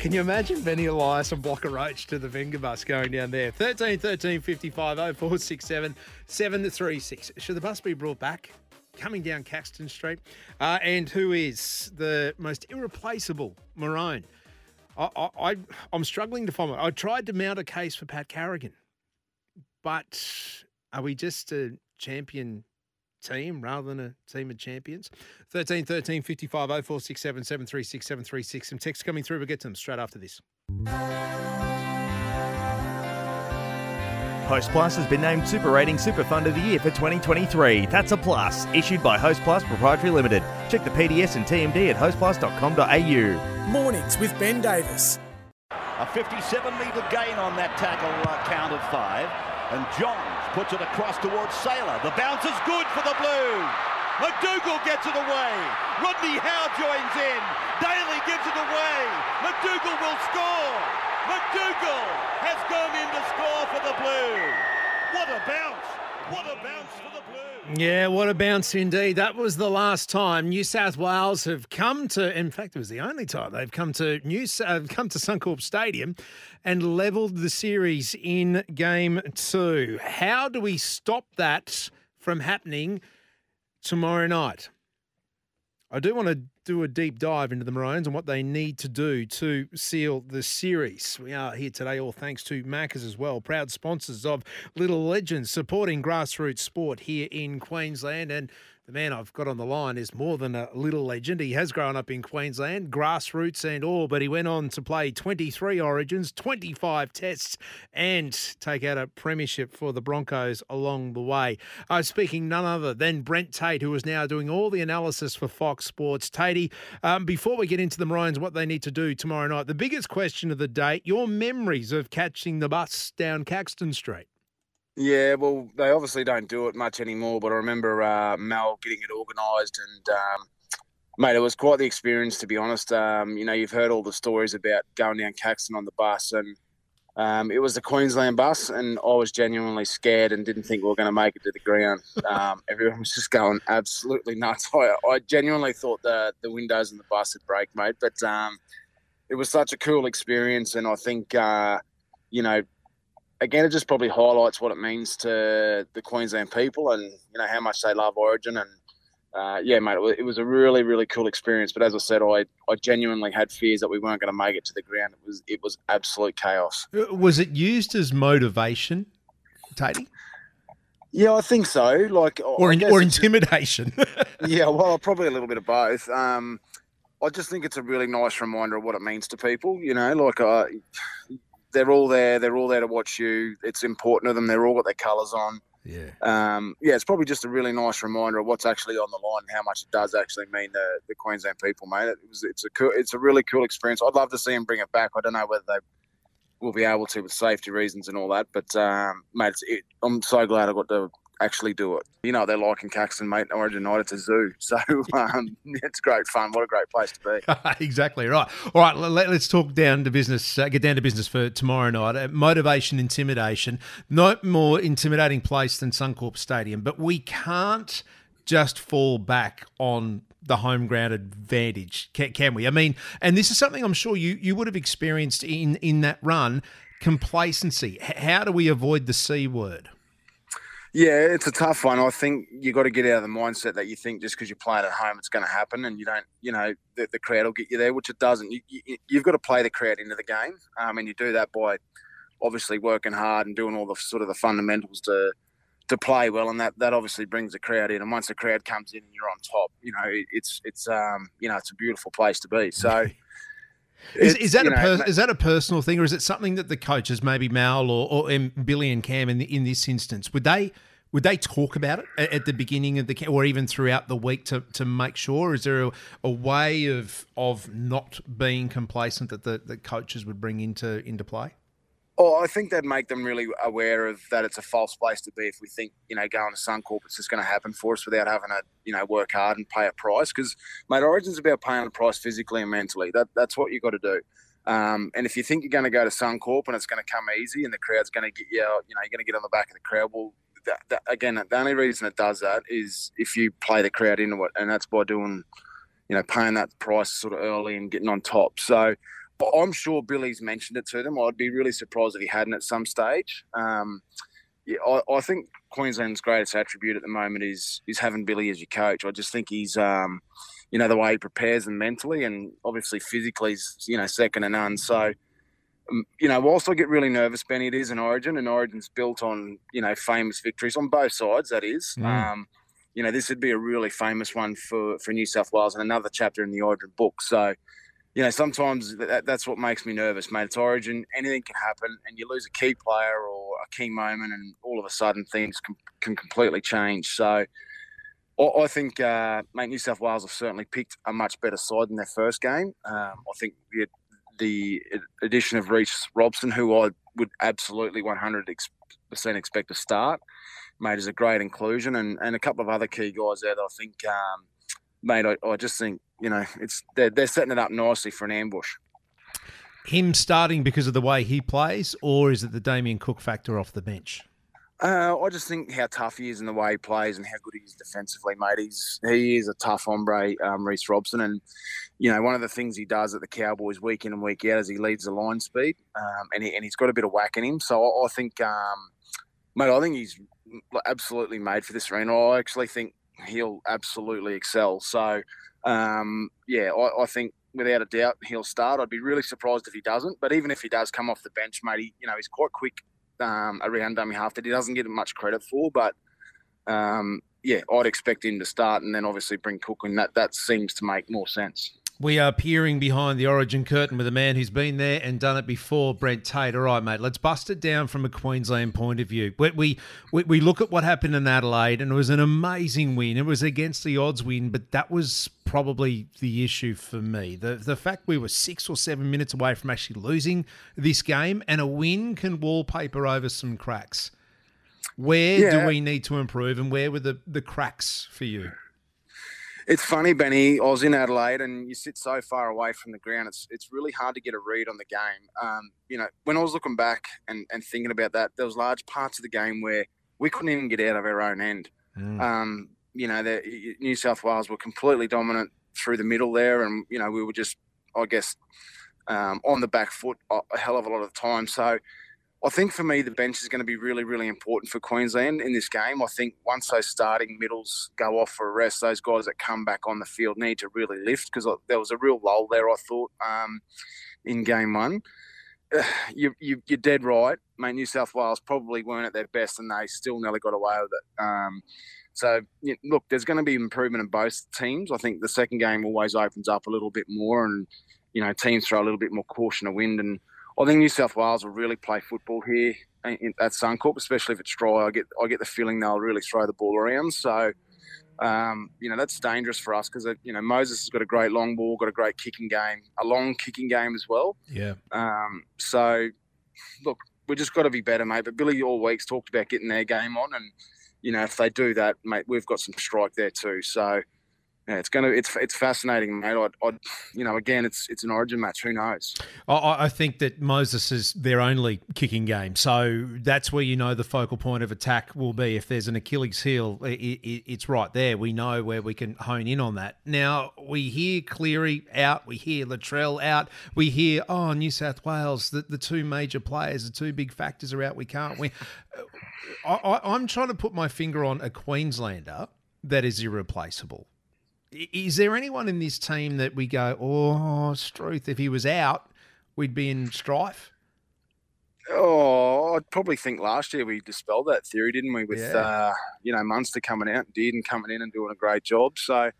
Can you imagine Benny Elias and Blocker Roach to the Venga bus going down there? 13 13 55 0467 736. Should the bus be brought back? Coming down Caxton Street. Uh, and who is the most irreplaceable Maroon? I, I, I'm struggling to find one. I tried to mount a case for Pat Carrigan, but are we just a champion team rather than a team of champions. 13 13 55 0467 736 736. Some text coming through. We'll get to them straight after this. Host Plus has been named Super Rating Super Fund of the Year for 2023. That's a plus. Issued by Host Plus Proprietary Limited. Check the PDS and TMD at hostplus.com.au. Mornings with Ben Davis. A 57 metre gain on that tackle uh, count of five. And Johns puts it across towards Sailor. The bounce is good for the Blues. MacDougall gets it away. Rodney Howe joins in. Daly gives it away. MacDougall will score. MacDougall has gone in to score for the Blues. What a bounce. What a bounce for the Blues. Yeah, what a bounce indeed. That was the last time New South Wales have come to. In fact, it was the only time they've come to New uh, come to Suncorp Stadium and levelled the series in Game Two. How do we stop that from happening tomorrow night? I do want to do a deep dive into the Maroons and what they need to do to seal the series. We are here today, all thanks to Maccas as well, proud sponsors of Little Legends, supporting grassroots sport here in Queensland. And the man I've got on the line is more than a little legend. He has grown up in Queensland, grassroots and all, but he went on to play 23 origins, 25 tests, and take out a premiership for the Broncos along the way. I was speaking none other than Brent Tate, who is now doing all the analysis for Fox Sports. Tatey, um, before we get into the Maroons, what they need to do tomorrow night, the biggest question of the day, your memories of catching the bus down Caxton Street. Yeah, well, they obviously don't do it much anymore, but I remember uh, Mal getting it organised and, um, mate, it was quite the experience, to be honest. Um, you know, you've heard all the stories about going down Caxton on the bus, and um, it was the Queensland bus, and I was genuinely scared and didn't think we were going to make it to the ground. Um, everyone was just going absolutely nuts. I, I, genuinely thought the, the windows in the bus would break, mate, but um, it was such a cool experience, and I think, uh, you know, again, it just probably highlights what it means to the Queensland people and you know how much they love Origin and uh, yeah, mate, it was a really really cool experience. But as I said, I I genuinely had fears that we weren't going to make it to the ground. It was it was absolute chaos. Uh, was it used as motivation, Tatey? Yeah, I think so. Like or in, or intimidation. yeah, well, probably a little bit of both. Um, I just think it's a really nice reminder of what it means to people. You know, like uh, they're all there. They're all there to watch you. It's important to them. They're all got their colours on. Yeah. Um, yeah, it's probably just a really nice reminder of what's actually on the line and how much it does actually mean to the Queensland people, mate. It was, it's a cool, it's a really cool experience. I'd love to see them bring it back. I don't know whether they will be able to with safety reasons and all that, but um, mate, it, I'm so glad I got to actually do it. You know, they're like in Caxton, mate. Origin night, it's a zoo. So um, it's great fun. What a great place to be. exactly right. All right, let, us talk down to business, uh, get down to business for tomorrow night. Uh, motivation, intimidation. No more intimidating place than Suncorp Stadium, but we can't just fall back on the home ground advantage, can, can we? I mean, and this is something I'm sure you, you would have experienced in, in that run complacency. H- how do we avoid the C word? Yeah, it's a tough one. I think you got to get out of the mindset that you think just because you're playing at home, it's going to happen, and you don't, you know, the, the crowd will get you there, which it doesn't. You, you, you've got to play the crowd into the game, um, and you do that by obviously working hard and doing all the sort of the fundamentals to to play well, and that that obviously brings the crowd in. And once the crowd comes in and you're on top, you know, it's it's um you know it's a beautiful place to be. So. Is, is that a you per, is that a personal thing, or is it something that the coaches, maybe Mal or, or um, Billy and Cam, in the, in this instance, would they would they talk about it at, at the beginning of the or even throughout the week to, to make sure? Is there a, a way of of not being complacent that the, the coaches would bring into into play? Oh, I think that'd make them really aware of that it's a false place to be if we think, you know, going to Suncorp, it's just going to happen for us without having to, you know, work hard and pay a price. Because, mate, Origin's about paying a price physically and mentally. That That's what you've got to do. Um, and if you think you're going to go to Suncorp and it's going to come easy and the crowd's going to get you, you know, you're going to get on the back of the crowd, well, that, that, again, the only reason it does that is if you play the crowd into it, and that's by doing, you know, paying that price sort of early and getting on top. So I'm sure Billy's mentioned it to them. I'd be really surprised if he hadn't at some stage. Um, yeah, I, I think Queensland's greatest attribute at the moment is is having Billy as your coach. I just think he's, um, you know, the way he prepares them mentally and obviously physically, is, you know, second to none. So um, you know, whilst I get really nervous, Benny, it is an Origin, and Origin's built on you know famous victories on both sides. That is, Mm. um, you know, this would be a really famous one for for New South Wales and another chapter in the Origin book. So, you know, sometimes that, that's what makes me nervous, mate. It's Origin, anything can happen, and you lose a key player or a key moment, and all of a sudden things can, can completely change. So. I I think, uh, mate, New South Wales have certainly picked a much better side than their first game. Um, I think the, the addition of Reece Robson, who I would absolutely 100% expect to start, mate, is a great inclusion, and, and a couple of other key guys there that I think, um, mate, I, I just think, you know, it's they're, they're setting it up nicely for an ambush. Him starting because of the way he plays, or is it the Damien Cook factor off the bench? Uh, I just think how tough he is and the way he plays and how good he is defensively, mate. He's he is a tough hombre, um, Reece Robson, and you know one of the things he does at the Cowboys week in and week out is he leads the line speed, um, and he, and he's got a bit of whack in him. So I, I think, um, mate, I think he's absolutely made for this arena. I actually think he'll absolutely excel. So um, yeah, I, I think without a doubt he'll start. I'd be really surprised if he doesn't. But even if he does come off the bench, mate, he, you know he's quite quick um, around dummy half that he doesn't get much credit for. But um, yeah, I'd expect him to start and then obviously bring Cook in. That that seems to make more sense. We are peering behind the origin curtain with a man who's been there and done it before, Brent Tate. All right, mate, let's bust it down from a Queensland point of view. We, we, we, we look at what happened in Adelaide, and it was an amazing win. It was against the odds win, but that was probably the issue for me. The, the fact we were six or seven minutes away from actually losing this game, and a win can wallpaper over some cracks. Where do we need to improve, and where were the, the cracks for you? It's funny, Benny. I was in Adelaide, and you sit so far away from the ground. It's it's really hard to get a read on the game. Um, you know, when I was looking back and, and thinking about that, there was large parts of the game where we couldn't even get out of our own end. Um, you know, the, New South Wales were completely dominant through the middle there, and you know we were just, I guess, um, on the back foot a a hell of a lot of the time. So. I think for me, the bench is going to be really, really important for Queensland in this game. I think once those starting middles go off for a rest, those guys that come back on the field need to really lift because there was a real lull there, I thought, um, in game one. You, you, you're dead right, mate. New South Wales probably weren't at their best and they still nearly got away with it. Um, so, you look, there's going to be improvement in both teams. I think the second game always opens up a little bit more and, you know, teams throw a little bit more caution to wind and I think New South Wales will really play football here in, at Suncorp, especially if it's dry. I get I get the feeling they'll really throw the ball around. So, um, you know, that's dangerous for us because you know Moses has got a great long ball, got a great kicking game, a long kicking game as well. Yeah. Um, so, look, we just got to be better, mate. But Billy all weeks talked about getting their game on, and you know, if they do that, mate, we've got some strike there too. So, yeah, it's gonna it's it's fascinating, mate. I'd, I'd, you know, again, it's it's an Origin match. Who knows? I, I think that Moses is their only kicking game, so that's where you know the focal point of attack will be. If there's an Achilles heel, it, it, it's right there. We know where we can hone in on that. Now we hear Cleary out, we hear Latrell out, we hear oh New South Wales, the, the two major players, the two big factors are out. We can't win. I, I, I'm trying to put my finger on a Queenslander that is irreplaceable. Is there anyone in this team that we go, oh, Struth, if he was out, we'd be in strife? Oh, I'd probably think last year we dispelled that theory, didn't we? With Yeah. uh, you know Munster coming out and Dearden coming in and doing a great job. So,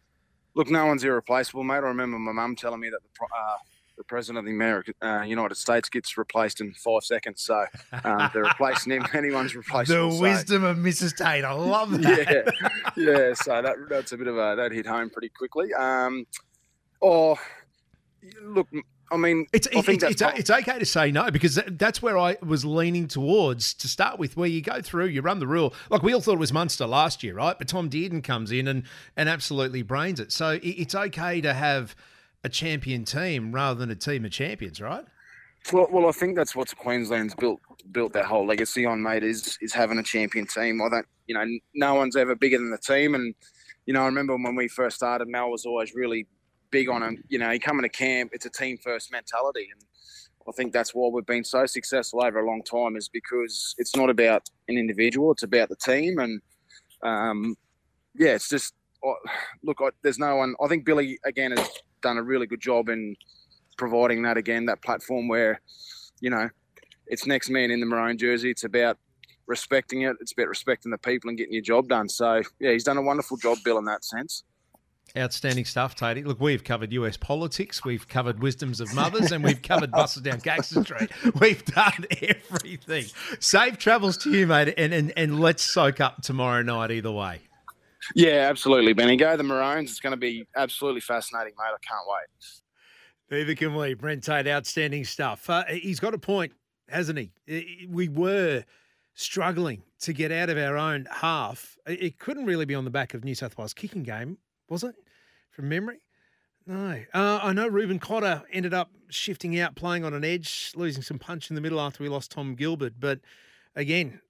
look, no one's irreplaceable, mate. I remember my mum telling me that the uh, the president of the American uh, United States gets replaced in five seconds. So, um, they're replacing him. Anyone's replaceable. The wisdom of Mrs. Tate. I love that. yeah, yeah. So that that's a bit of a that hit home pretty quickly. Um, oh, look, I mean, It's, I it's, it's, it's okay to say no because that's where I was leaning towards to start with, where you go through, you run the rule. Like we all thought it was Munster last year, right? But Tom Dearden comes in and, and absolutely brains it. So it- it's okay to have a champion team rather than a team of champions, right? Well, well, I think that's what Queensland's built built their whole legacy on, mate. Is is having a champion team. I don't, you know, no one's ever bigger than the team. And you know, I remember when we first started, Mal was always really big on him. You know, you come into camp, it's a team first mentality, and I think that's why we've been so successful over a long time. Is because it's not about an individual; it's about the team. And um, yeah, it's just I- look. I, there's no one. I think Billy again has done a really good job in providing that again, that platform where, you know, it's next man in the maroon jersey. It's about respecting it. It's about respecting the people and getting your job done. So yeah, he's done a wonderful job, Bill, in that sense. Outstanding stuff, Tatey. Look, we've covered US politics, we've covered wisdoms of mothers, and we've covered buses down Gangster Street. We've done everything. Safe travels to you, mate, and, and, and let's soak up tomorrow night either way. Yeah, absolutely, Benny. Go the Maroons. It's going to be absolutely fascinating, mate. I can't wait. Neither can we. Brent Tate, outstanding stuff. Uh, he's got a point, hasn't he? We were struggling to get out of our own half. It couldn't really be on the back of New South Wales kicking game, was it? From memory? No. Uh, I know Reuben Cotter ended up shifting out, playing on an edge, losing some punch in the middle after we lost Tom Gilbert. But again,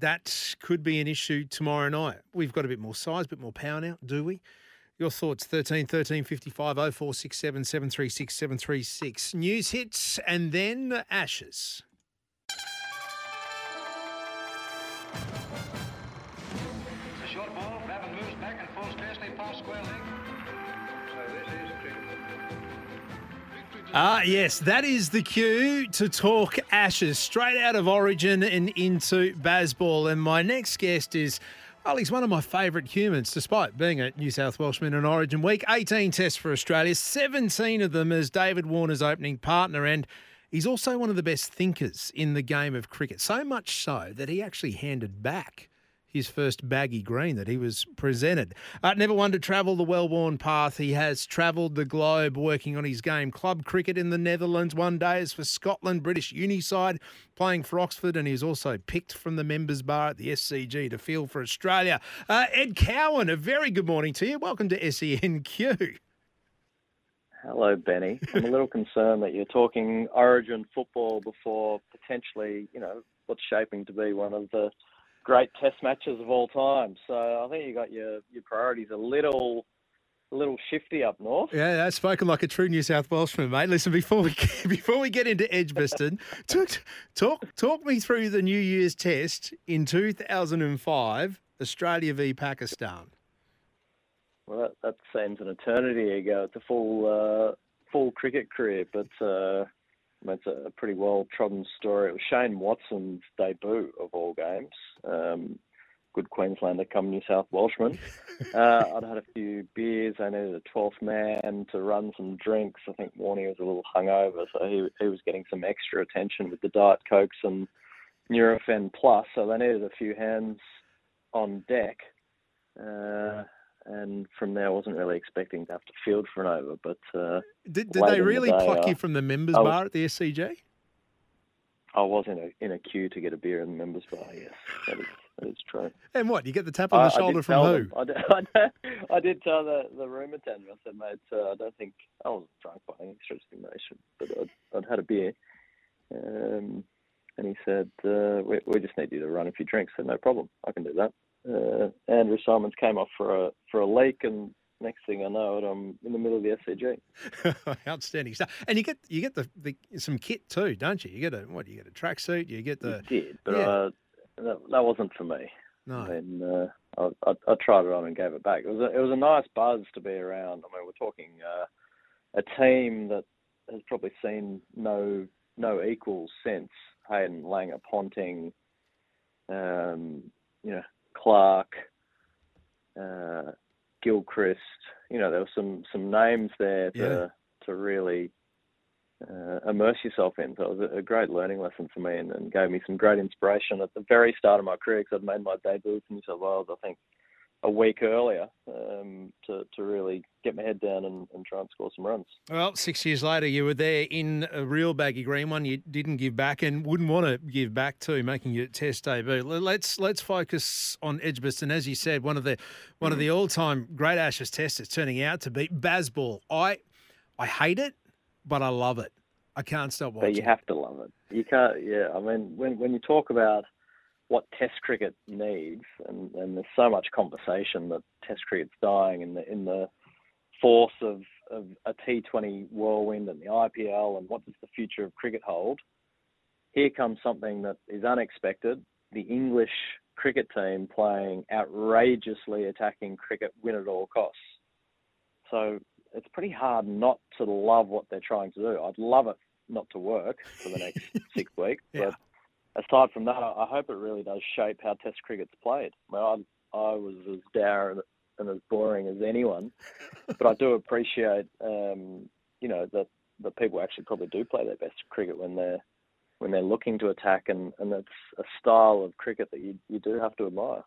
that could be an issue tomorrow night. We've got a bit more size, a bit more power now, do we? Your thoughts 13 13 55 0467 736 736. News hits and then ashes. Ah, yes, that is the cue to talk ashes straight out of Origin and into Bazball. And my next guest is, well, he's one of my favourite humans, despite being a New South Welshman in Origin week. 18 tests for Australia, 17 of them as David Warner's opening partner. And he's also one of the best thinkers in the game of cricket. So much so that he actually handed back his first baggy green that he was presented. Uh, never one to travel the well worn path. He has travelled the globe working on his game. Club cricket in the Netherlands, one day is for Scotland, British uni side, playing for Oxford, and he's also picked from the members bar at the SCG to field for Australia. Uh, Ed Cowan, a very good morning to you. Welcome to SENQ. Hello, Benny. I'm a little concerned that you're talking Origin football before potentially, you know, what's shaping to be one of the great Test matches of all time. So I think you got your your priorities a little, a little shifty up north. Yeah, that's spoken like a true New South Welshman, mate. Listen, before we before we get into Edgbaston, talk talk talk me through the New Year's Test in 2005, Australia v Pakistan. Well, that, that seems an eternity ago. It's a full uh, full cricket career, but uh, it's a pretty well trodden story. It was Shane Watson's debut of all games. Um, good Queenslander come New South Welshman. Uh, I'd had a few beers. I needed a 12th man to run some drinks. I think Warney was a little hungover, so he, he was getting some extra attention with the Diet Cokes and Nurofen Plus. So they needed a few hands on deck. Uh, and from there, I wasn't really expecting to have to field for an over. But uh, Did, did they in the really day, pluck uh, you from the members was- bar at the SCG? I was in a in a queue to get a beer in the members bar. Yes, that is It is true. And what? You get the tap on the I- shoulder from who? them- I did, I did, tell the, the room attendant, I said, mate, uh, I don't think I wasn't drunk by any stretch of the imagination, but I'd, I'd had a beer. Um, and he said, uh, we, we just need you to run a few drinks. I said, no problem, I can do that. Uh, Andrew Symonds came off for a for a leak, and next thing I know, it, I'm in the middle of the SCG. Outstanding stuff. And you get you get the, the some kit too, don't you? You get a what? You get a tracksuit. You get the did, but yeah. uh, that, that wasn't for me. No. I mean, uh, I, I, I tried it on and gave it back. It was a, it was a nice buzz to be around. I mean, we're talking uh, a team that has probably seen no no equals since Hayden Langer, Ponting, um, you know, Clarke, uh, Gilchrist. You know, there were some some names there to Yeah. to really uh, immerse yourself in. So it was a, a great learning lesson for me and, and gave me some great inspiration at the very start of my career because I'd made my debut for New South Wales, I think, a week earlier um, to, to really get my head down and, and try and score some runs. Well, six years later, you were there in a real baggy green one. You didn't give back and wouldn't want to give back to, making your Test debut. Let's let's focus on Edgbaston, as you said, one of the one of the all time great Ashes testers, turning out to be Bazball. I I hate it, but I love it. I can't stop watching. But you have to love it. You can't. Yeah, I mean, when when you talk about what Test cricket needs, and, and there's so much conversation that Test cricket's dying in the in the force of, of a T20 whirlwind and the IPL, and what does the future of cricket hold? Here comes something that is unexpected. The English cricket team playing outrageously attacking cricket, win at all costs. So it's pretty hard not to love what they're trying to do. I'd love it not to work for the next six weeks, but aside from that, I hope it really does shape how Test cricket's played. I, mean, I, I was as dour and, as boring as anyone, but I do appreciate, um, you know, that that people actually probably do play their best cricket when they're when they're looking to attack, and and it's a style of cricket that you you do have to admire.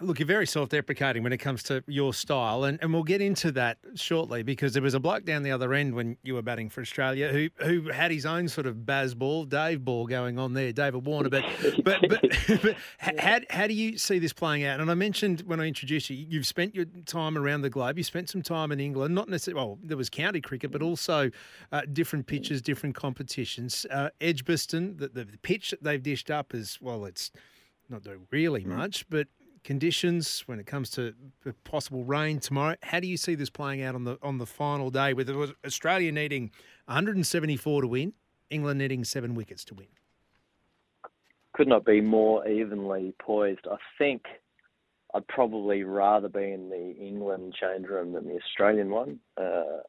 Look, you're very self deprecating when it comes to your style, and, and we'll get into that shortly because there was a bloke down the other end when you were batting for Australia who who had his own sort of Bazball, Dave ball going on there, David Warner. But but but, but how, how do you see this playing out? And I mentioned when I introduced you, you've spent your time around the globe. You spent some time in England, not necessarily, well, there was county cricket, but also uh, different pitches, different competitions. Uh, Edgbaston, the, the pitch that they've dished up is, well, it's not doing really much, but conditions when it comes to possible rain tomorrow. How do you see this playing out on the on the final day with Australia needing 174 to win, England needing seven wickets to win? Could not be more evenly poised. I think I'd probably rather be in the England change room than the Australian one. Uh,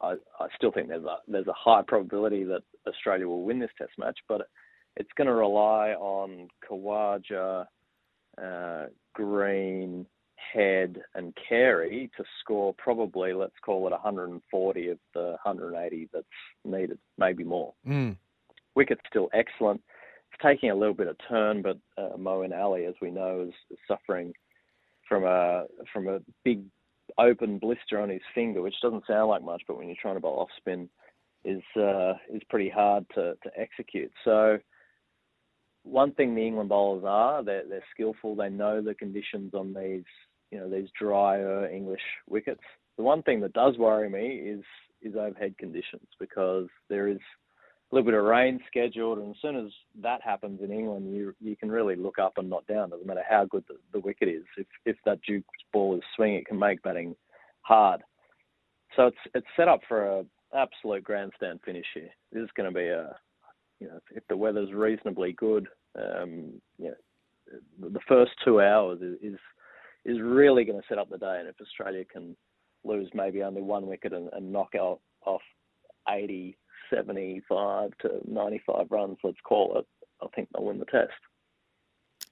I, I still think there's a there's a high probability that Australia will win this Test match, but it's going to rely on Khawaja, uh, Green, Head, and Carey to score probably let's call it 140 of the 180 that's needed, maybe more. Mm. Wicket's still excellent. It's taking a little bit of turn, but uh, Moeen Ali, as we know, is, is suffering from a from a big open blister on his finger, which doesn't sound like much, but when you're trying to bowl off spin, is uh, is pretty hard to, to execute. So one thing the England bowlers are, they're, they're skillful. They know the conditions on these, you know, these drier English wickets. The one thing that does worry me is is overhead conditions because there is a little bit of rain scheduled, and as soon as that happens in England, you you can really look up and not down. Doesn't matter how good the, the wicket is. If if that Duke's ball is swinging, it can make batting hard. So it's it's set up for a absolute grandstand finish here. This is going to be a you know, if the weather's reasonably good, um, you know, the first two hours is is, is really going to set up the day. And if Australia can lose maybe only one wicket and, and knock out off 80, 75 to 95 runs, let's call it, I think they'll win the test.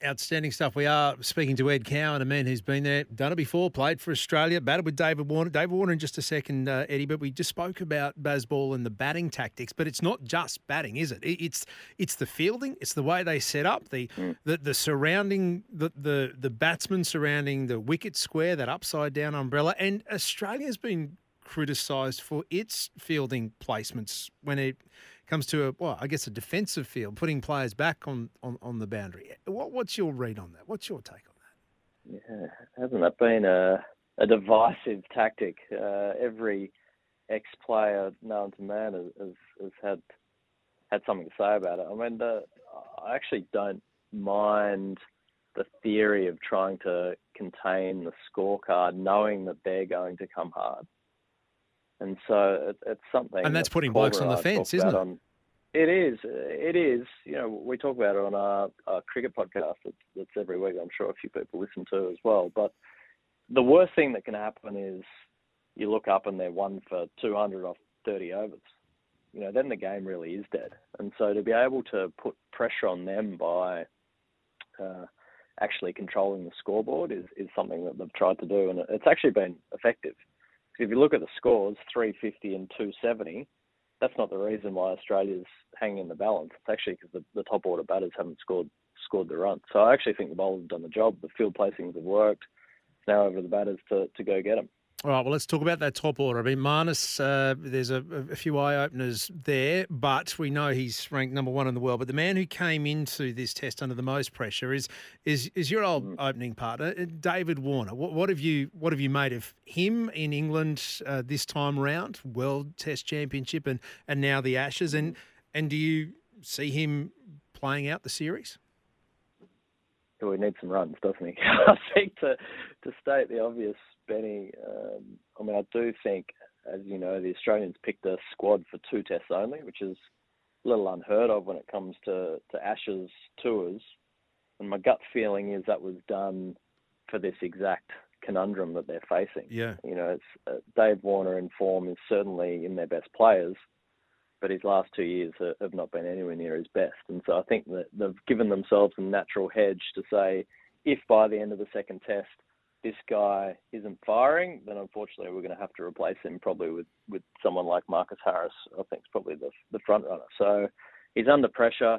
Outstanding stuff. We are speaking to Ed Cowan, a man who's been there, done it before, played for Australia, batted with David Warner. David Warner in just a second, uh, Eddie. But we just spoke about Bazball and the batting tactics. But it's not just batting, is it? It's it's the fielding, it's the way they set up, the the, the surrounding the, the the batsman surrounding the wicket square, that upside down umbrella. And Australia's been criticised for its fielding placements when it comes to a well, I guess a defensive field, putting players back on, on, on the boundary. What, what's your read on that? What's your take on that? Yeah, hasn't that been a a divisive tactic? Uh, every ex-player known to man has, has, has had had something to say about it. I mean, the, I actually don't mind the theory of trying to contain the scorecard, knowing that they're going to come hard. And so it, it's something. And that's putting blokes on the fence, isn't it? On, it is. It is. You know, we talk about it on our, our cricket podcast that's, that's every week. I'm sure a few people listen to as well. But the worst thing that can happen is you look up and they're one for 200 off 30 overs. You know, then the game really is dead. And so to be able to put pressure on them by uh, actually controlling the scoreboard is, is something that they've tried to do, and it's actually been effective. If you look at the scores, 350 and 270, that's not the reason why Australia's hanging in the balance. It's actually because the, the top order batters haven't scored scored the run. So I actually think the bowlers have done the job. The field placings have worked. It's now over the batters to, to go get them. All right, well, let's talk about that top order. I mean, Marnus, uh, there's a, a few eye openers there, but we know he's ranked number one in the world. But the man who came into this test under the most pressure is is is your old mm. opening partner, uh, David Warner. What, what, have you what have you made of him in England uh, this time round, World Test Championship, and and now the Ashes, and and do you see him playing out the series? Well, he needs some runs, doesn't he? I think to to state the obvious Benny. Um, I mean, I do think, as you know, the Australians picked a squad for two tests only, which is a little unheard of when it comes to, to Ashes tours. And my gut feeling is that was done for this exact conundrum that they're facing. Yeah. You know, it's uh, Dave Warner in form is certainly in their best players, but his last two years have not been anywhere near his best. And so I think that they've given themselves a natural hedge to say, if by the end of the second test this guy isn't firing, then unfortunately we're going to have to replace him probably with, with someone like Marcus Harris. I think is probably the the front runner. So he's under pressure.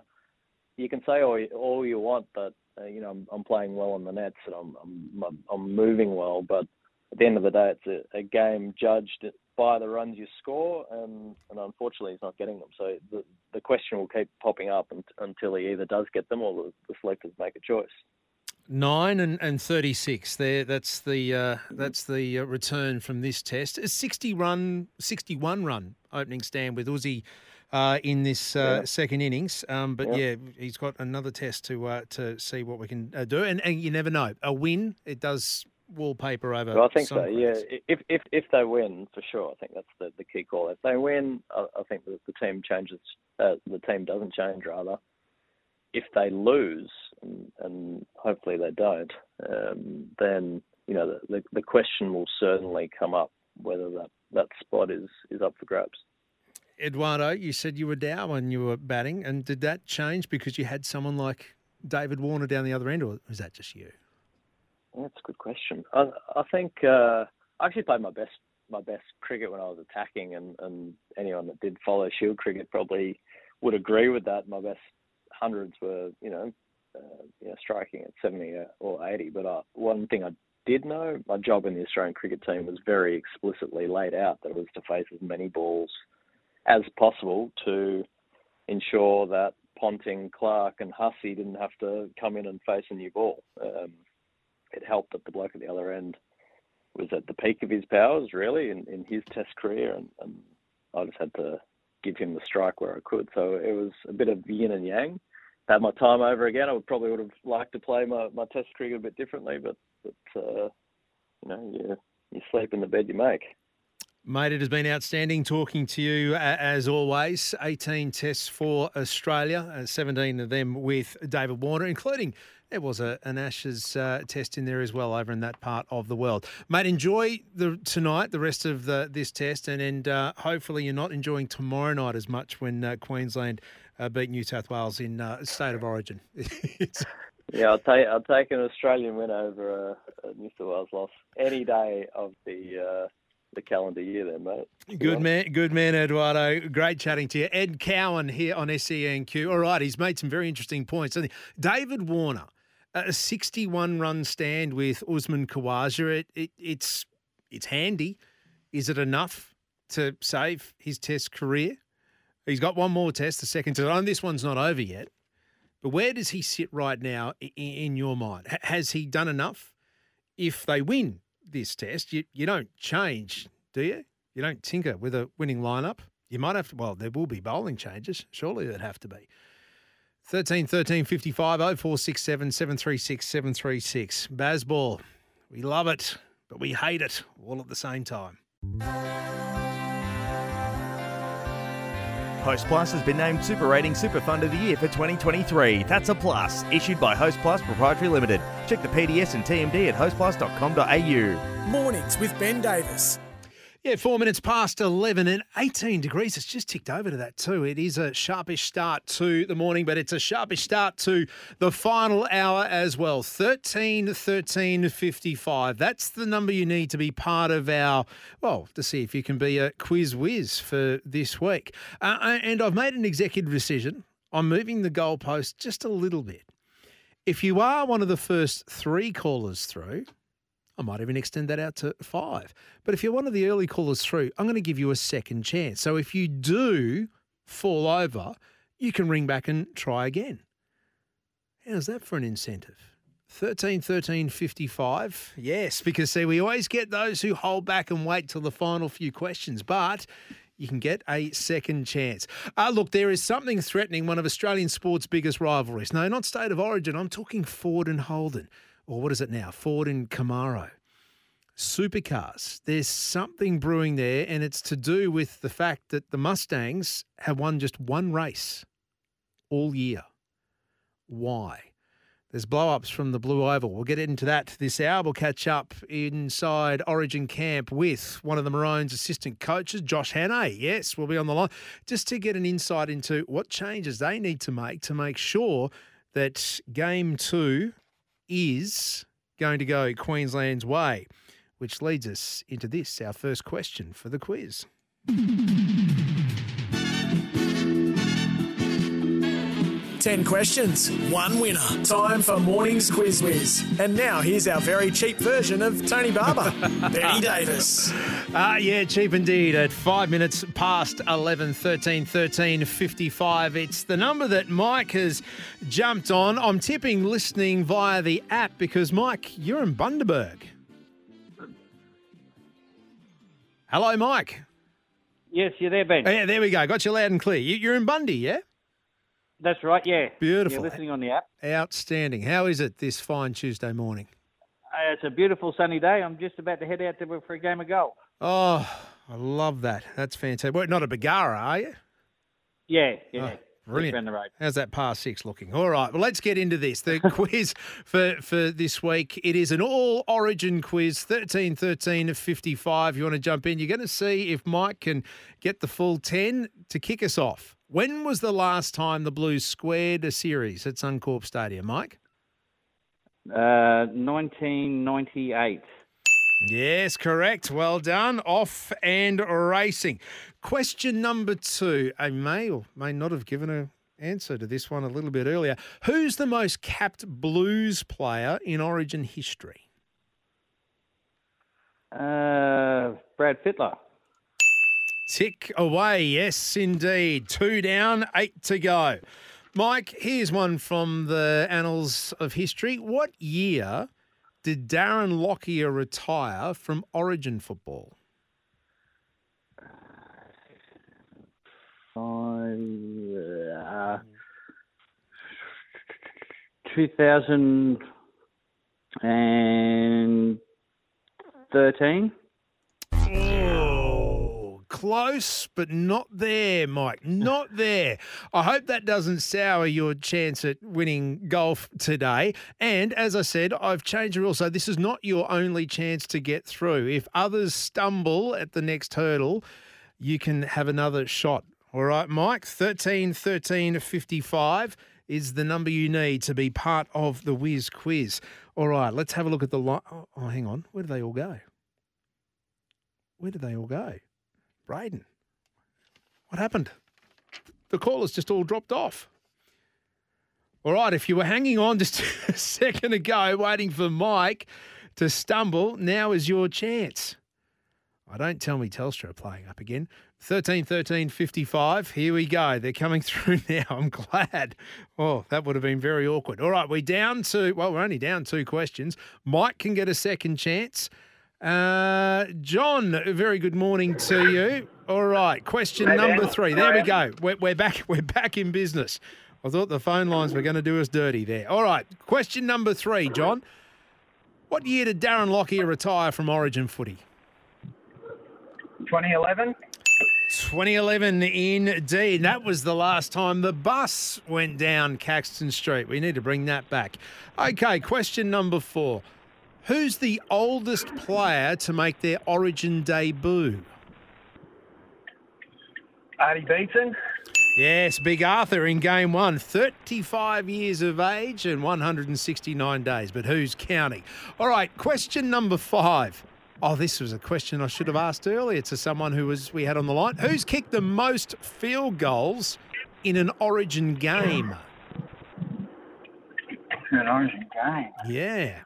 You can say all all you want, but uh, you know I'm, I'm playing well on the nets and I'm, I'm I'm moving well. But at the end of the day, it's a, a game judged by the runs you score, and, and unfortunately he's not getting them. So the the question will keep popping up until he either does get them or the, the selectors make a choice. Nine and, and thirty six. There, that's the uh, that's the uh, return from this test. A sixty run, sixty one run opening stand with Uzi uh, in this uh, yeah. second innings. Um, but yeah. yeah. he's got another test to uh, to see what we can uh, do. And, and you never know. A win, it does wallpaper over. Well, I think so. Yeah, if if if they win, for sure, I think that's the, the key call. If they win, I, I think that the team changes. the team doesn't change rather if they lose, and, and hopefully they don't, um, then you know the, the, the question will certainly come up whether that, that spot is is up for grabs. Eduardo, you said you were down when you were batting, and did that change because you had someone like David Warner down the other end, or was that just you? That's a good question. I, I think uh, I actually played my best my best cricket when I was attacking, and, and anyone that did follow Shield cricket probably would agree with that. My best hundreds were, you know, uh, you know, striking at 70 or 80. But uh, one thing I did know, my job in the Australian cricket team was very explicitly laid out that it was to face as many balls as possible to ensure that Ponting, Clarke, and Hussey didn't have to come in and face a new ball. Um, it helped that the bloke at the other end was at the peak of his powers, really, in, in his Test career, and, and I just had to give him the strike where I could. So it was a bit of yin and yang. Had my time over again, I would probably would have liked to play my, my Test cricket a bit differently, but but uh, you know you you sleep in the bed you make. Mate, it has been outstanding talking to you as always. 18 tests for Australia, 17 of them with David Warner, including there was a, an Ashes uh, test in there as well over in that part of the world. Mate, enjoy the tonight, the rest of the, this test, and, and uh, hopefully you're not enjoying tomorrow night as much when uh, Queensland uh, beat New South Wales in uh, State of Origin. yeah, I'll take I'll take an Australian win over a, a New South Wales loss any day of the uh, the calendar year then, mate. Good man, good man, Eduardo. Great chatting to you. Ed Cowan here on SENQ. All right, he's made some very interesting points. David Warner, a 61 run stand with Usman Khawaja. It, it, it's it's handy. Is it enough to save his Test career? He's got one more test, the second test. This one's not over yet. But where does he sit right now i- i- in your mind? H- Has he done enough? If they win this test, you, you don't change, do you? You don't tinker with a winning lineup. You might have to, well, there will be bowling changes. Surely there'd have to be. 13 13 55 0467 736 736. Bazball, we love it, but we hate it all at the same time. Host Plus has been named Super Rating Super Fund of the Year for 2023. That's a plus. Issued by Host Plus Proprietary Limited. Check the PDS and TMD at hostplus.com.au. Mornings with Ben Davis. Yeah, four minutes past 11 and 18 degrees. It's just ticked over to that too. It is a sharpish start to the morning, but it's a sharpish start to the final hour as well. 13 13 55. That's the number you need to be part of our, well, to see if you can be a quiz whiz for this week. Uh, and I've made an executive decision. I'm moving the goalpost just a little bit. If you are one of the first three callers through, I might even extend that out to five. But if you're one of the early callers through, I'm going to give you a second chance. So if you do fall over, you can ring back and try again. How's that for an incentive? 13 13 55. Yes, because see, we always get those who hold back and wait till the final few questions, but you can get a second chance. Uh, look, there is something threatening one of Australian sport's biggest rivalries. No, not state of origin. I'm talking Ford and Holden. Or what is it now? Ford and Camaro. Supercars. There's something brewing there, and it's to do with the fact that the Mustangs have won just one race all year. Why? There's blow ups from the Blue Oval. We'll get into that this hour. We'll catch up inside Origin Camp with one of the Maroons' assistant coaches, Josh Hannay. Yes, we'll be on the line just to get an insight into what changes they need to make to make sure that game two is going to go Queensland's way, which leads us into this, our first question for the quiz. Ten questions, one winner. Time for morning's quiz whiz. And now here's our very cheap version of Tony Barber, Benny Davis. Ah, yeah, cheap indeed. At five minutes past 11, 13, 13, 55. It's the number that Mike has jumped on. I'm tipping listening via the app because, Mike, you're in Bundaberg. Hello, Mike. Yes, you're there, Ben. Yeah, there we go. Got you loud and clear. You're in Bundy, yeah? That's right, yeah. Beautiful. You're listening on the app. Outstanding. How is it this fine Tuesday morning? Uh, it's a beautiful sunny day. I'm just about to head out to, for a game of golf. Oh, I love that. That's fantastic. Well, not a Bargara, are you? Yeah, yeah. Oh, brilliant. Around the road. How's that par six looking? All right, well, let's get into this. The quiz for, for this week. It is an all origin quiz, 13 13 55. You want to jump in? You're going to see if Mike can get the full 10 to kick us off. When was the last time the Blues squared a series at Suncorp Stadium, Mike? Uh, 1998. Yes, correct. Well done. Off and racing. Question number two. I may or may not have given an answer to this one a little bit earlier. Who's the most capped Blues player in Origin history? Uh, Brad Fittler. Tick away. Yes, indeed. Two down, eight to go. Mike, here's one from the annals of history. What year did Darren Lockyer retire from Origin football? Uh, 2013. Oh, close, but not there, Mike. Not there. I hope that doesn't sour your chance at winning golf today. And as I said, I've changed the rule. So this is not your only chance to get through. If others stumble at the next hurdle, you can have another shot. All right, Mike, 13 13 55 is the number you need to be part of the Whiz quiz. All right, let's have a look at the line. Oh, oh, hang on. Where do they all go? Where did they all go? Braden. What happened? The callers just all dropped off. All right, if you were hanging on just a second ago, waiting for Mike to stumble, now is your chance. I don't tell me Telstra are playing up again. 13 13 55. Here we go. They're coming through now. I'm glad. Oh, that would have been very awkward. All right, we're down to, well, we're only down two questions. Mike can get a second chance. Uh, John, very good morning to you. All right, question Hey, number three. There we go. We're, we're back. We're back in business. I thought the phone lines were going to do us dirty there. All right, question number three, John. What year did Darren Lockyer retire from Origin footy? 2011. 2011 indeed. That was the last time the bus went down Caxton Street. We need to bring that back. Okay, question number four. Who's the oldest player to make their Origin debut? Artie Beetson. Yes, Big Arthur in game one, 35 years of age and 169 days. But who's counting? All right, question number five. Oh, this was a question I should have asked earlier to someone who was we had on the line. Who's kicked the most field goals in an Origin game? An Origin game. Yeah.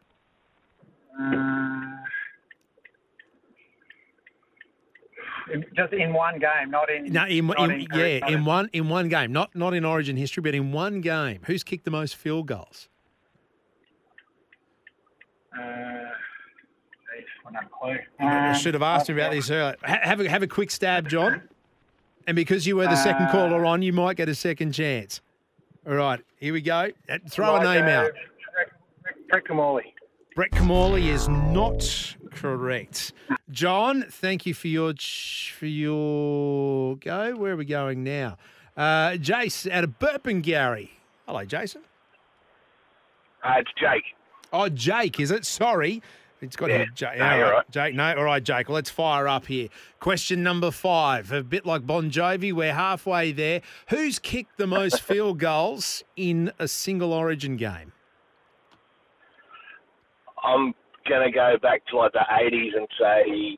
In- just in one game, not in. No, in, in- in yeah, in one in one game, not not in Origin history, but in one game. Who's kicked the most field goals? Uh, geez, I don't have a clue. I Um, should have asked him about this earlier. Have a, have a quick stab, John. And because you were the second Uh, caller on, you might get a second chance. All right, here we go. Uh, Throw a name out. Brett Kimmorley. Brett Kimmorley is not correct. John, thank you for your for your go. Where are we going now? Uh, Jace out of Burpengary. Hello, Jason. Uh, it's Jake. Oh, Jake, is it? Sorry. It's got Yeah. here. Jake. No, all right. right. Jake, no. All right, Jake. Well, let's fire up here. Question number five. A bit like Bon Jovi, we're halfway there. Who's kicked the most field goals in a single origin game? I'm gonna go back to like the '80s and say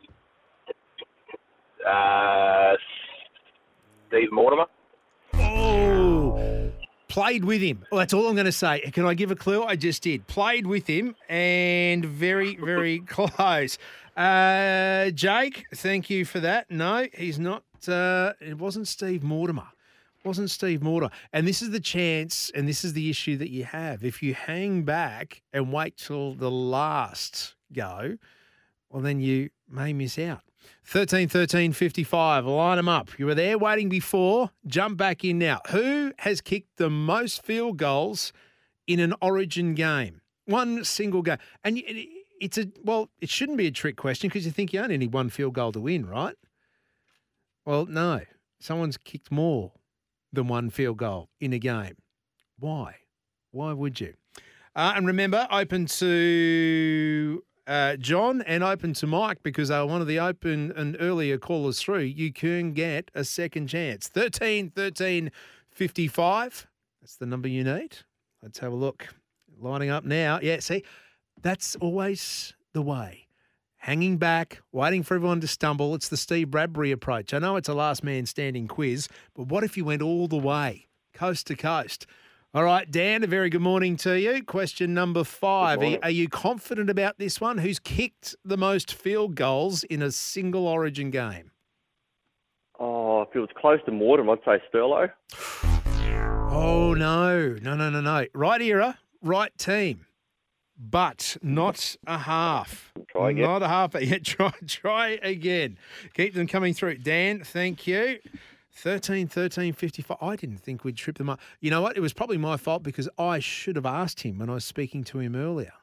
uh, Steve Mortimer. Oh, played with him. Well, that's all I'm going to say. Can I give a clue? I just did. Played with him and very, very close. Uh, Jake, thank you for that. No, he's not. Uh, it wasn't Steve Mortimer. Wasn't Steve Mortimer. And this is the chance, and this is the issue that you have. If you hang back and wait till the last go, well, then you may miss out. 13 13 55. Line them up. You were there waiting before. Jump back in now. Who has kicked the most field goals in an origin game? One single game. And it's a, well, it shouldn't be a trick question because you think you only need one field goal to win, right? Well, no. Someone's kicked more than one field goal in a game. Why? Why would you? Uh, and remember, open to uh, John and open to Mike because they were one of the open and earlier callers through. You can get a second chance. 13 13 55. That's the number you need. Let's have a look. Lining up now. Yeah, see, that's always the way. Hanging back, waiting for everyone to stumble. It's the Steve Bradbury approach. I know it's a last man standing quiz, but what if you went all the way, coast to coast? All right, Dan, a very good morning to you. Question number five. Are, you confident about this one? Who's kicked the most field goals in a single origin game? Oh, if it was close to Mortimer, I'd say Sterlo. Oh, no. No, no, no, no. Right era, right team, but not a half. Try again. Not a half. Yeah, try, try again. Keep them coming through. Dan, thank you. 13, 13, 55. I didn't think we'd trip them up. You know what? It was probably my fault because I should have asked him when I was speaking to him earlier.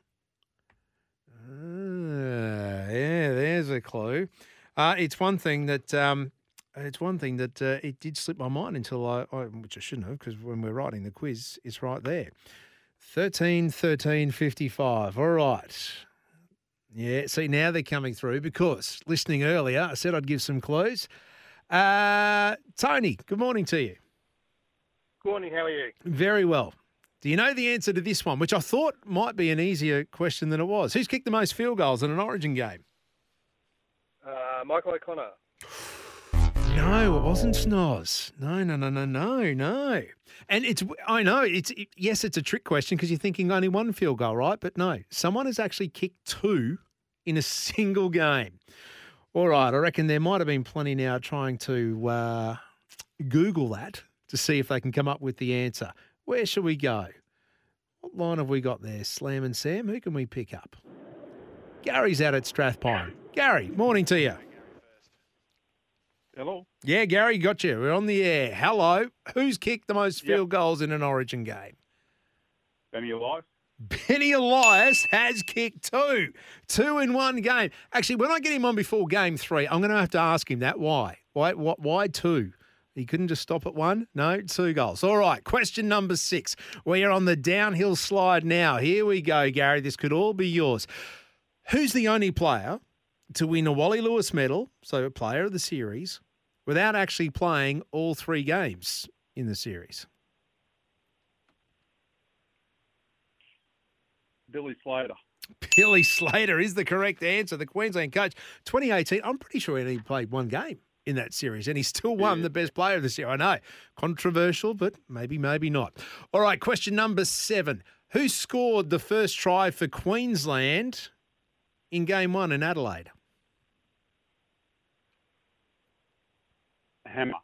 Ah, yeah, there's a clue. Uh, it's one thing that um, it's one thing that uh, it did slip my mind until I, I which I shouldn't have because when we're writing the quiz, it's right there. 13, 13, 55. All right. Yeah, see, now they're coming through because listening earlier, I said I'd give some clues. Uh, Tony, good morning to you. Good morning. How are you? Very well. Do you know the answer to this one, which I thought might be an easier question than it was? Who's kicked the most field goals in an Origin game? Uh, Michael O'Connor. No, it wasn't Snoz. No, no, no, no, no, no. And it's, I know, it's, it, yes, it's a trick question because you're thinking only one field goal, right? But no, someone has actually kicked two in a single game. All right, I reckon there might have been plenty now trying to uh, Google that to see if they can come up with the answer. Where should we go? What line have we got there? Slam and Sam, who can we pick up? Gary's out at Strathpine. Gary, morning to you. Hello. Yeah, Gary, got you. We're on the air. Hello. Who's kicked the most field goals in an Origin game? Benny Elias. Benny Elias has kicked two. Two in one game. Actually, when I get him on before game three, I'm going to have to ask him that. Why? Why, why, why two? He couldn't just stop at one? No, two goals. All right, question number six. We are on the downhill slide now. Here we go, Gary. This could all be yours. Who's the only player to win a Wally Lewis medal, so a player of the series, without actually playing all three games in the series? Billy Slater. Billy Slater is the correct answer. The Queensland coach, 2018. I'm pretty sure he only played one game in that series, and he still won the best player of the series. I know, controversial, but maybe, maybe not. All right, question number seven. Who scored the first try for Queensland in game one in Adelaide? Hammer.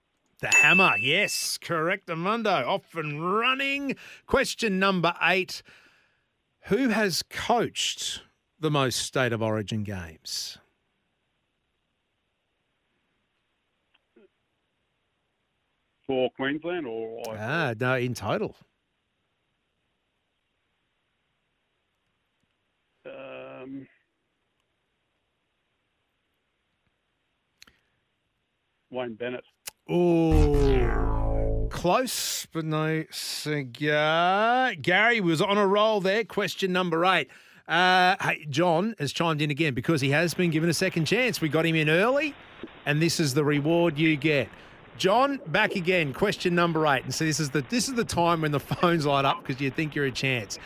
The Hammer, yes, correct, Amundo. Off and running. Question number eight. Who has coached the most state of origin games? For Queensland or Ah, no, in total. um, Wayne Bennett. Oh, close, but no cigar. Gary was on a roll there. Question number eight. Uh, hey, John has chimed in again because he has been given a second chance. We got him in early, and this is the reward you get. John, back again. Question number eight, and so this is the this is the time when the phones light up because you think you're a chance.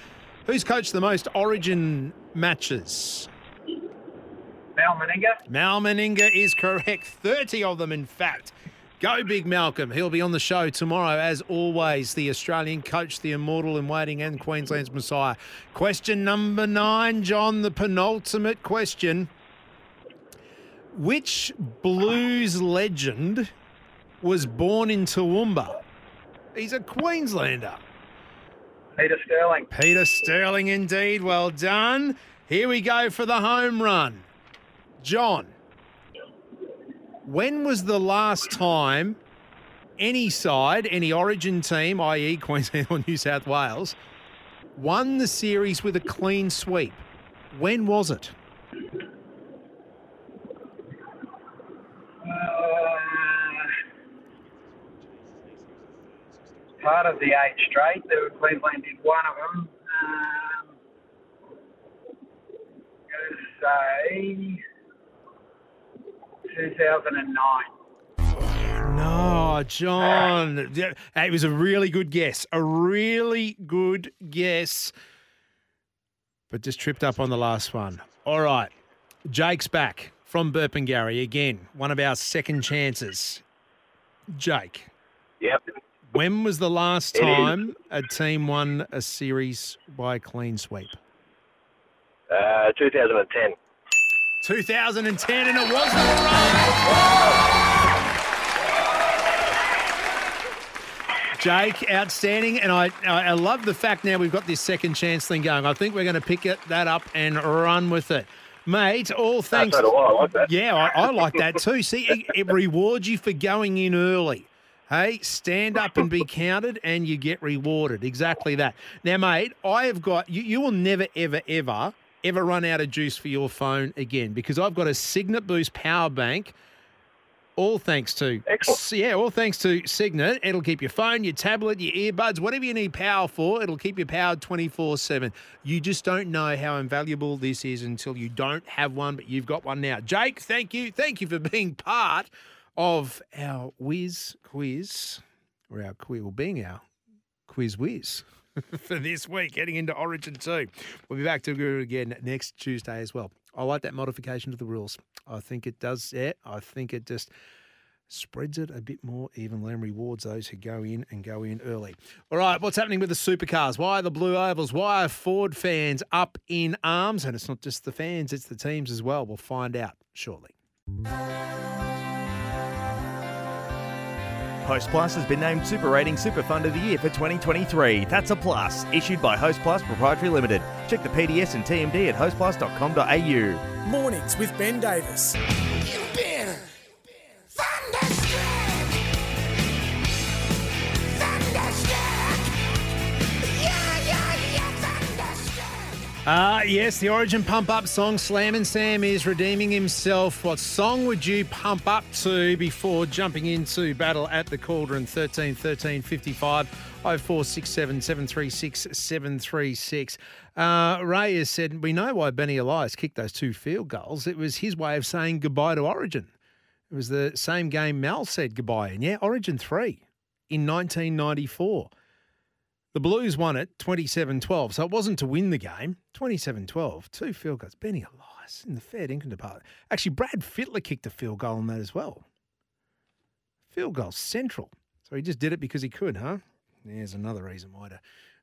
Who's coached the most Origin matches? Mal Meninga. Mal Meninga is correct. 30 of them, in fact. Go big Malcolm. He'll be on the show tomorrow, as always. The Australian coach, the immortal in waiting, and Queensland's Messiah. Question number nine, John, the penultimate question. Which blues legend was born in Toowoomba? He's a Queenslander. Peter Sterling. Peter Sterling, indeed. Well done. Here we go for the home run. John, when was the last time any side, any origin team, i.e., Queensland or New South Wales, won the series with a clean sweep? When was it? part of the eight straight. The Queensland did one of them. Um, I'm going to say 2009. No, John. Yeah, It was a really good guess. A really good guess. But just tripped up on the last one. All right. Jake's back from Burpengary again. One of our second chances. Jake. Yep. When was the last time a team won a series by a clean sweep? Uh, 2010. 2010, and it was the run. Jake, outstanding, and I I love the fact now we've got this second chance thing going. I think we're going to pick it that up and run with it, mate. All thanks. so do I. I like that. Yeah, I, I like that too. See, it, it rewards you for going in early. Hey, stand up and be counted, and you get rewarded. Exactly that. Now, mate, I have got you. You will never, ever, ever, ever run out of juice for your phone again because I've got a Cygnett Boost power bank. All thanks to yeah, all thanks to Cygnett. It'll keep your phone, your tablet, your earbuds, whatever you need power for. It'll keep you powered twenty four seven. You just don't know how invaluable this is until you don't have one, but you've got one now. Jake, thank you, thank you for being part of our whiz quiz, or our quiz, well, being our quiz whiz for this week, heading into Origin 2. We'll be back to again next Tuesday as well. I like that modification to the rules. I think it does, yeah, I think it just spreads it a bit more evenly and rewards those who go in and go in early. All right, what's happening with the supercars? Why are the Blue Ovals? Why are Ford fans up in arms? And it's not just the fans, it's the teams as well. We'll find out shortly. Host Plus has been named Super Rating Super Fund of the Year for 2023. That's a plus. Issued by Host Plus Proprietary Limited. Check the PDS and TMD at hostplus.com.au. Mornings with Ben Davis. Uh, yes, the Origin Pump Up song, Slam and Sam is redeeming himself. What song would you pump up to before jumping into battle at the Cauldron? 13 13 55 0467 736 736. Uh, Ray has said, We know why Benny Elias kicked those two field goals. It was his way of saying goodbye to Origin. It was the same game Mal said goodbye in. Yeah, Origin 3 in 1994. The Blues won it 27 12. So it wasn't to win the game. 27 12. Two field goals. Benny Elias in the fair dinkum department. Actually, Brad Fittler kicked a field goal on that as well. Field goal central. So he just did it because he could, huh? There's another reason why to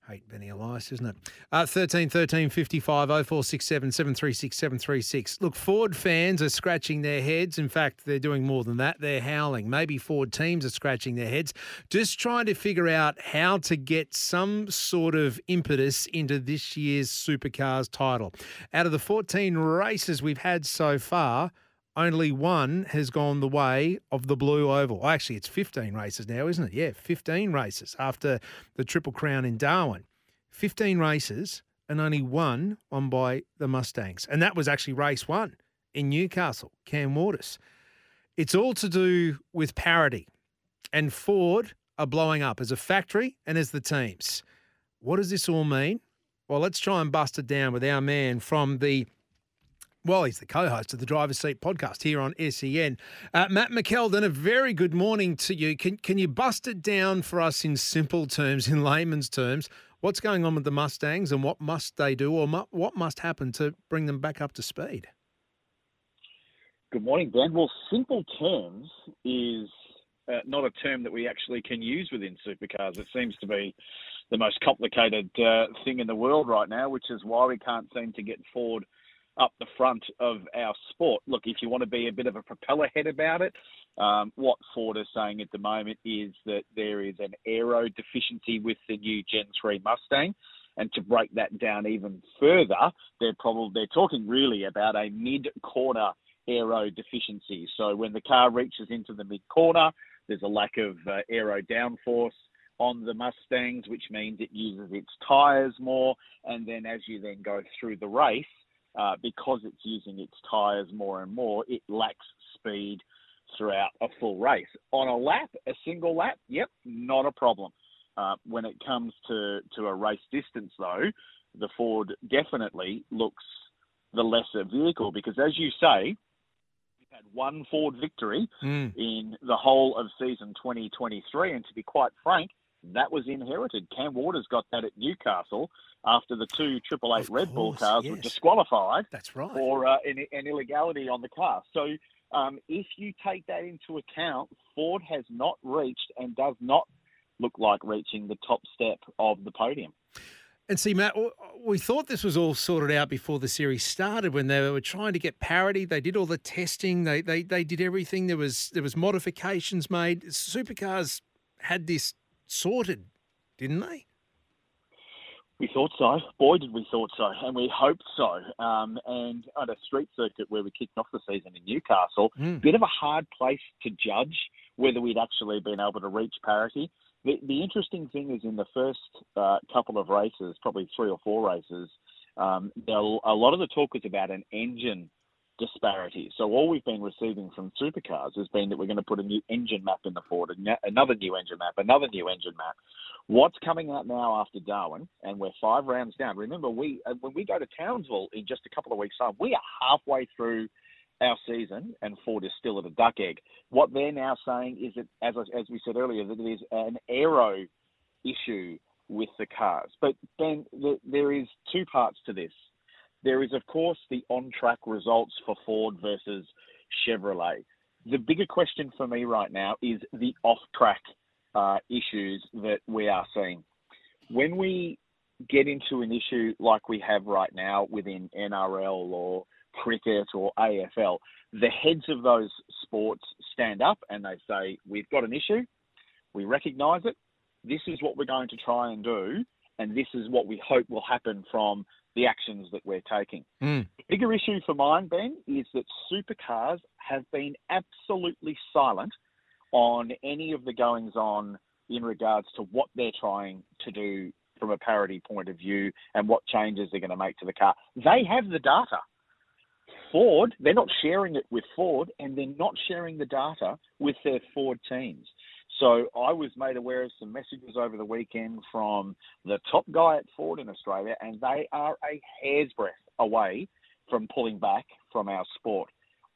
hate Benny Elias, isn't it? Uh, 13 13 55 0467 736 736. Look, Ford fans are scratching their heads. In fact, they're doing more than that. They're howling. Maybe Ford teams are scratching their heads, just trying to figure out how to get some sort of impetus into this year's Supercars title. Out of the 14 races we've had so far, only one has gone the way of the Blue Oval. Oh, actually, it's 15 races now, isn't it? Yeah, 15 races after the Triple Crown in Darwin. 15 races and only one won by the Mustangs. And that was actually race one in Newcastle, Cam Waters. It's all to do with parity. And Ford are blowing up as a factory and as the teams. What does this all mean? Well, let's try and bust it down with our man from the well, he's the co-host of the Driver's Seat podcast here on SEN. Uh, Matt McKeldin, a very good morning to you. Can can you bust it down for us in simple terms, in layman's terms? What's going on with the Mustangs, and what must they do, or mu- what must happen to bring them back up to speed? Good morning, Ben. Well, simple terms is uh, not a term that we actually can use within supercars. It seems to be the most complicated uh, thing in the world right now, which is why we can't seem to get Ford up the front of our sport. Look, if you want to be a bit of a propeller head about it, um, what Ford is saying at the moment is that there is an aero deficiency with the new Gen 3 Mustang. And to break that down even further, they're probably they're talking really about a mid corner aero deficiency. So when the car reaches into the mid corner, there's a lack of uh, aero downforce on the Mustangs, which means it uses its tyres more. And then as you then go through the race, uh, because it's using its tyres more and more, it lacks speed throughout a full race. On a lap, a single lap, yep, not a problem. Uh, when it comes to, to a race distance, though, the Ford definitely looks the lesser vehicle because, as you say, we've had one Ford victory Mm. in the whole of season 2023, and to be quite frank, that was inherited. Cam Waters got that at Newcastle after the two Triple Eight Red Bull cars were disqualified That's right. for uh, an, an illegality on the car. So um, if you take that into account, Ford has not reached and does not look like reaching the top step of the podium. And see, Matt, we thought this was all sorted out before the series started. When they were trying to get parity, they did all the testing. They they they did everything. There was there was modifications made. Supercars had this sorted, didn't they? We thought so. Boy, did we thought so, and we hoped so. Um, and at a street circuit where we kicked off the season in Newcastle, Mm. bit of a hard place to judge whether we'd actually been able to reach parity. The, the interesting thing is in the first uh, couple of races, probably three or four races, um, a lot of the talk was about an engine disparity. So all we've been receiving from supercars has been that we're going to put a new engine map in the Ford, another new engine map, another new engine map. What's coming out now after Darwin, and we're five rounds down. Remember, we uh, when we go to Townsville in just a couple of weeks' time, we are halfway through our season, and Ford is still at a duck egg. What they're now saying is that, as as we said earlier, that it is an aero issue with the cars. But Ben, th- there is two parts to this. There is, of course, the on-track results for Ford versus Chevrolet. The bigger question for me right now is the off-track uh, issues that we are seeing. When we get into an issue like we have right now within NRL or cricket or AFL, the heads of those sports stand up and they say, We've got an issue, we recognise it, this is what we're going to try and do, and this is what we hope will happen from the actions that we're taking. Mm. The bigger issue for mine, Ben, is that supercars have been absolutely silent on any of the goings on in regards to what they're trying to do from a parity point of view and what changes they're going to make to the car. They have the data. Ford, they're not sharing it with Ford and they're not sharing the data with their Ford teams. So I was made aware of some messages over the weekend from the top guy at Ford in Australia, and they are a hair's breadth away from pulling back from our sport.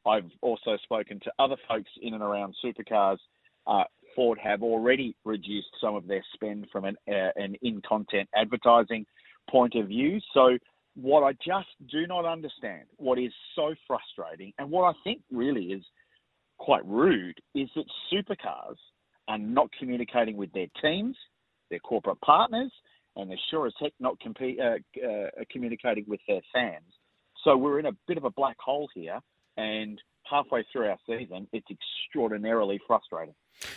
I've also spoken to other folks in and around supercars. Uh, Ford have already reduced some of their spend from an, uh, an in-content advertising point of view. So what I just do not understand, what is so frustrating, and what I think really is quite rude, is that supercars are not communicating with their teams, their corporate partners, and they're sure as heck not uh, uh, communicating with their fans. So we're in a bit of a black hole here, and halfway through our season, it's extraordinarily frustrating.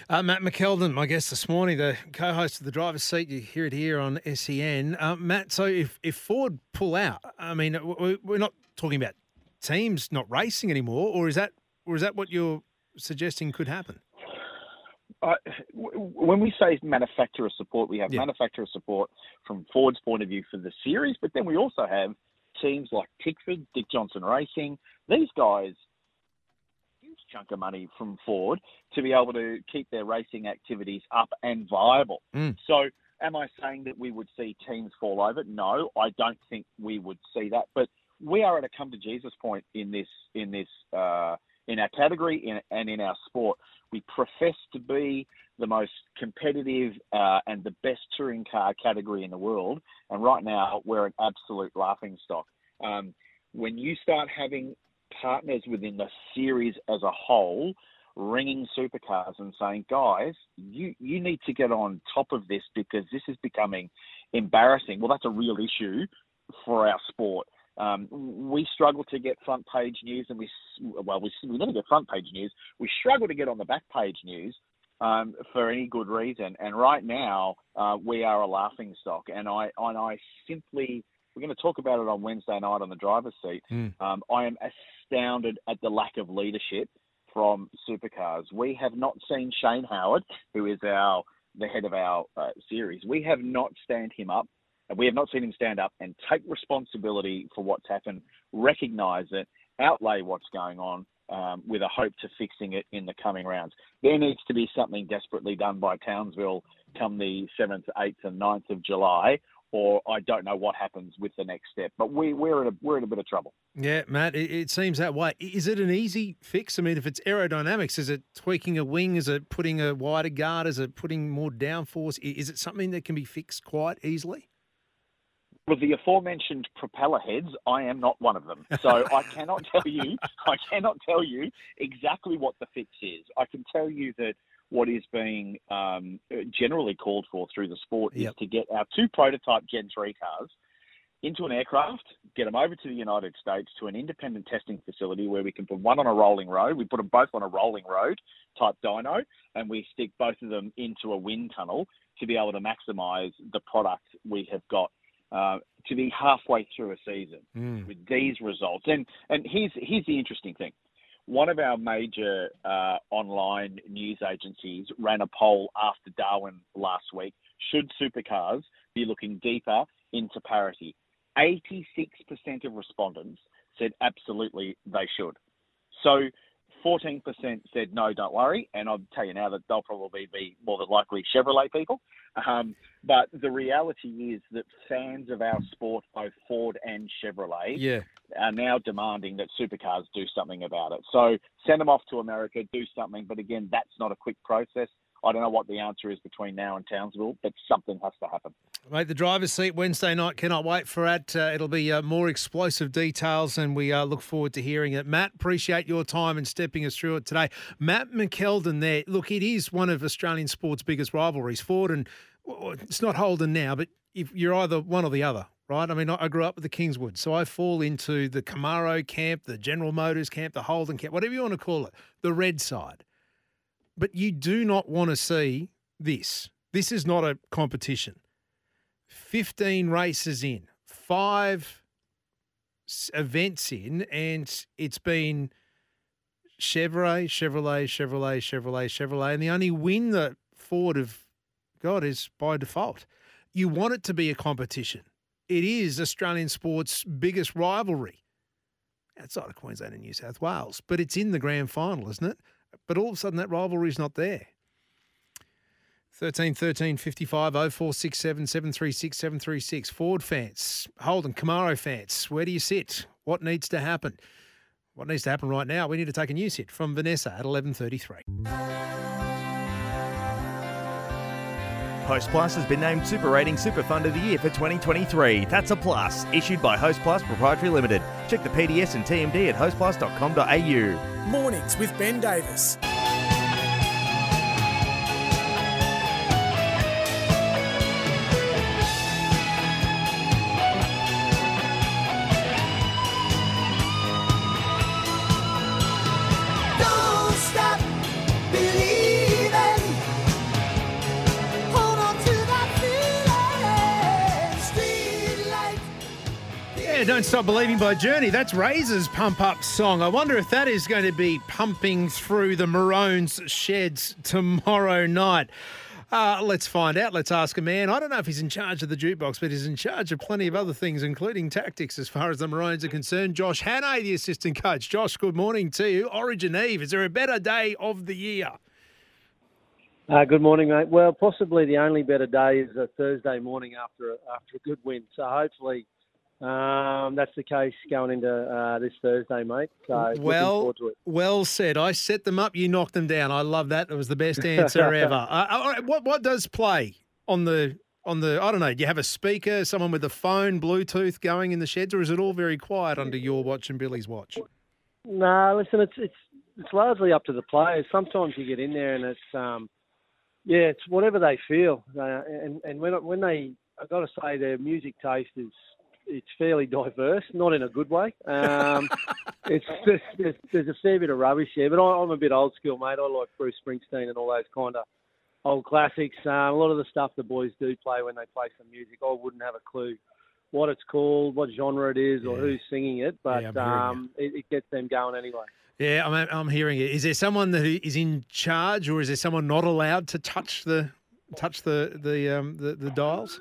Uh, Matt McKeldin, my guest this morning, the co-host of the driver's seat. You hear it here on SEN. Uh, Matt, so if, if Ford pull out, I mean, we're not talking about teams not racing anymore, or is that or is that what you're suggesting could happen? Uh, when we say manufacturer support, we have Yeah. manufacturer support from Ford's point of view for the series, but then we also have teams like Tickford, Dick Johnson Racing. These guys, huge chunk of money from Ford to be able to keep their racing activities up and viable. Mm. So, am I saying that we would see teams fall over? No, I don't think we would see that. But we are at a come to Jesus point in this in this uh, in our category in, and in our sport. We profess to be the most competitive uh, and the best touring car category in the world, and right now we're an absolute laughing stock. Um, when you start having partners within the series as a whole ringing supercars and saying, guys, you, you need to get on top of this because this is becoming embarrassing. Well, that's a real issue for our sport. Um, we struggle to get front page news, and we well, we, we never get front page news. We struggle to get on the back page news um, for any good reason. And right now, uh, we are a laughing stock. And I and I simply we're going to talk about it on Wednesday night on the driver's seat. Mm. Um, I am astounded at the lack of leadership from supercars. We have not seen Shane Howard, who is our the head of our uh, series. We have not stand him up. And We have not seen him stand up and take responsibility for what's happened, recognise it, outlay what's going on, um, with a hope to fixing it in the coming rounds. There needs to be something desperately done by Townsville come the 7th, 8th, and 9th of July, or I don't know what happens with the next step. But we, we're, in a, we're in a bit of trouble. Yeah, Matt, it, it seems that way. Is it an easy fix? I mean, if it's aerodynamics, is it tweaking a wing? Is it putting a wider guard? Is it putting more downforce? Is it something that can be fixed quite easily? With the aforementioned propeller heads, I am not one of them. So I cannot tell you, I cannot tell you exactly what the fix is. I can tell you that what is being um, generally called for through the sport Yep. is to get our two prototype Gen 3 cars into an aircraft, get them over to the United States to an independent testing facility where we can put one on a rolling road. We put them both on a rolling road type dyno, and we stick both of them into a wind tunnel to be able to maximise the product we have got uh, to be halfway through a season Mm. with these results. And and here's here's the interesting thing. One of our major uh, online news agencies ran a poll after Darwin last week. Should supercars be looking deeper into parity? 86% of respondents said absolutely they should. So 14% said no, don't worry. And I'll tell you now that they'll probably be more than likely Chevrolet people. Um, but the reality is that fans of our sport, both Ford and Chevrolet, Yeah. are now demanding that supercars do something about it. So send them off to America, do something. But again, that's not a quick process. I don't know what the answer is between now and Townsville, but something has to happen. Mate, the driver's seat Wednesday night. Cannot wait for it. Uh, it'll be uh, more explosive details, and we uh, look forward to hearing it. Matt, appreciate your time and stepping us through it today. Matt McKeldin there. Look, it is one of Australian sport's biggest rivalries. Ford and well, it's not Holden now, but if you're either one or the other right? I mean, I I grew up with the Kingswood, so I fall into the Camaro camp, the General Motors camp, the Holden camp, whatever you want to call it, the red side. But you do not want to see this. This is not a competition. 15 races in, five events in, and it's been Chevrolet, Chevrolet, Chevrolet, Chevrolet, Chevrolet. And the only win that Ford have got is by default. You want it to be a competition. It is Australian sports' biggest rivalry outside of Queensland and New South Wales, but it's in the grand final, isn't it? But all of a sudden, that rivalry's not there. 13 13 55 0467 736 736. Ford fans, Holden, Camaro fans, where do you sit? What needs to happen? What needs to happen right now? We need to take a news hit from Vanessa at 1133. Host Plus has been named Super Rating Super Fund of the Year for 2023. That's a plus. Issued by Host Plus Proprietary Limited. Check the PDS and TMD at hostplus.com.au. Mornings with Ben Davis. Don't Stop Believing by Journey. That's Razor's pump up song. I wonder if that is going to be pumping through the Maroons' sheds tomorrow night. Uh, let's find out. Let's ask a man. I don't know if he's in charge of the jukebox, but he's in charge of plenty of other things, including tactics as far as the Maroons are concerned. Josh Hannay, the assistant coach. Josh, good morning to you. Origin Eve, is there a better day of the year? Uh, good morning, mate. Well, possibly the only better day is a Thursday morning after a, after a good win. So hopefully um, that's the case going into uh, this Thursday, mate. So Well, forward to it. well said. I set them up. You knocked them down. I love that. It was the best answer ever. Uh, all right, what what does play on the on the? I don't know. Do you have a speaker, someone with a phone, Bluetooth going in the sheds, or is it all very quiet under your watch and Billy's watch? No, listen, it's it's it's largely up to the players. Sometimes you get in there and it's um, yeah, it's whatever they feel. Uh, and and when when they, I got to say, their music taste is it's fairly diverse, not in a good way. Um, it's there's, there's, there's a fair bit of rubbish here, but I, I'm a bit old school, mate. I like Bruce Springsteen and all those kind of old classics. Um, a lot of the stuff the boys do play when they play some music, I wouldn't have a clue what it's called, what genre it is, or who's singing it, but Yeah, um, it, it gets them going anyway. Yeah, I'm I'm hearing it. Is there someone that is in charge, or is there someone not allowed to touch the touch the the um the, the dials?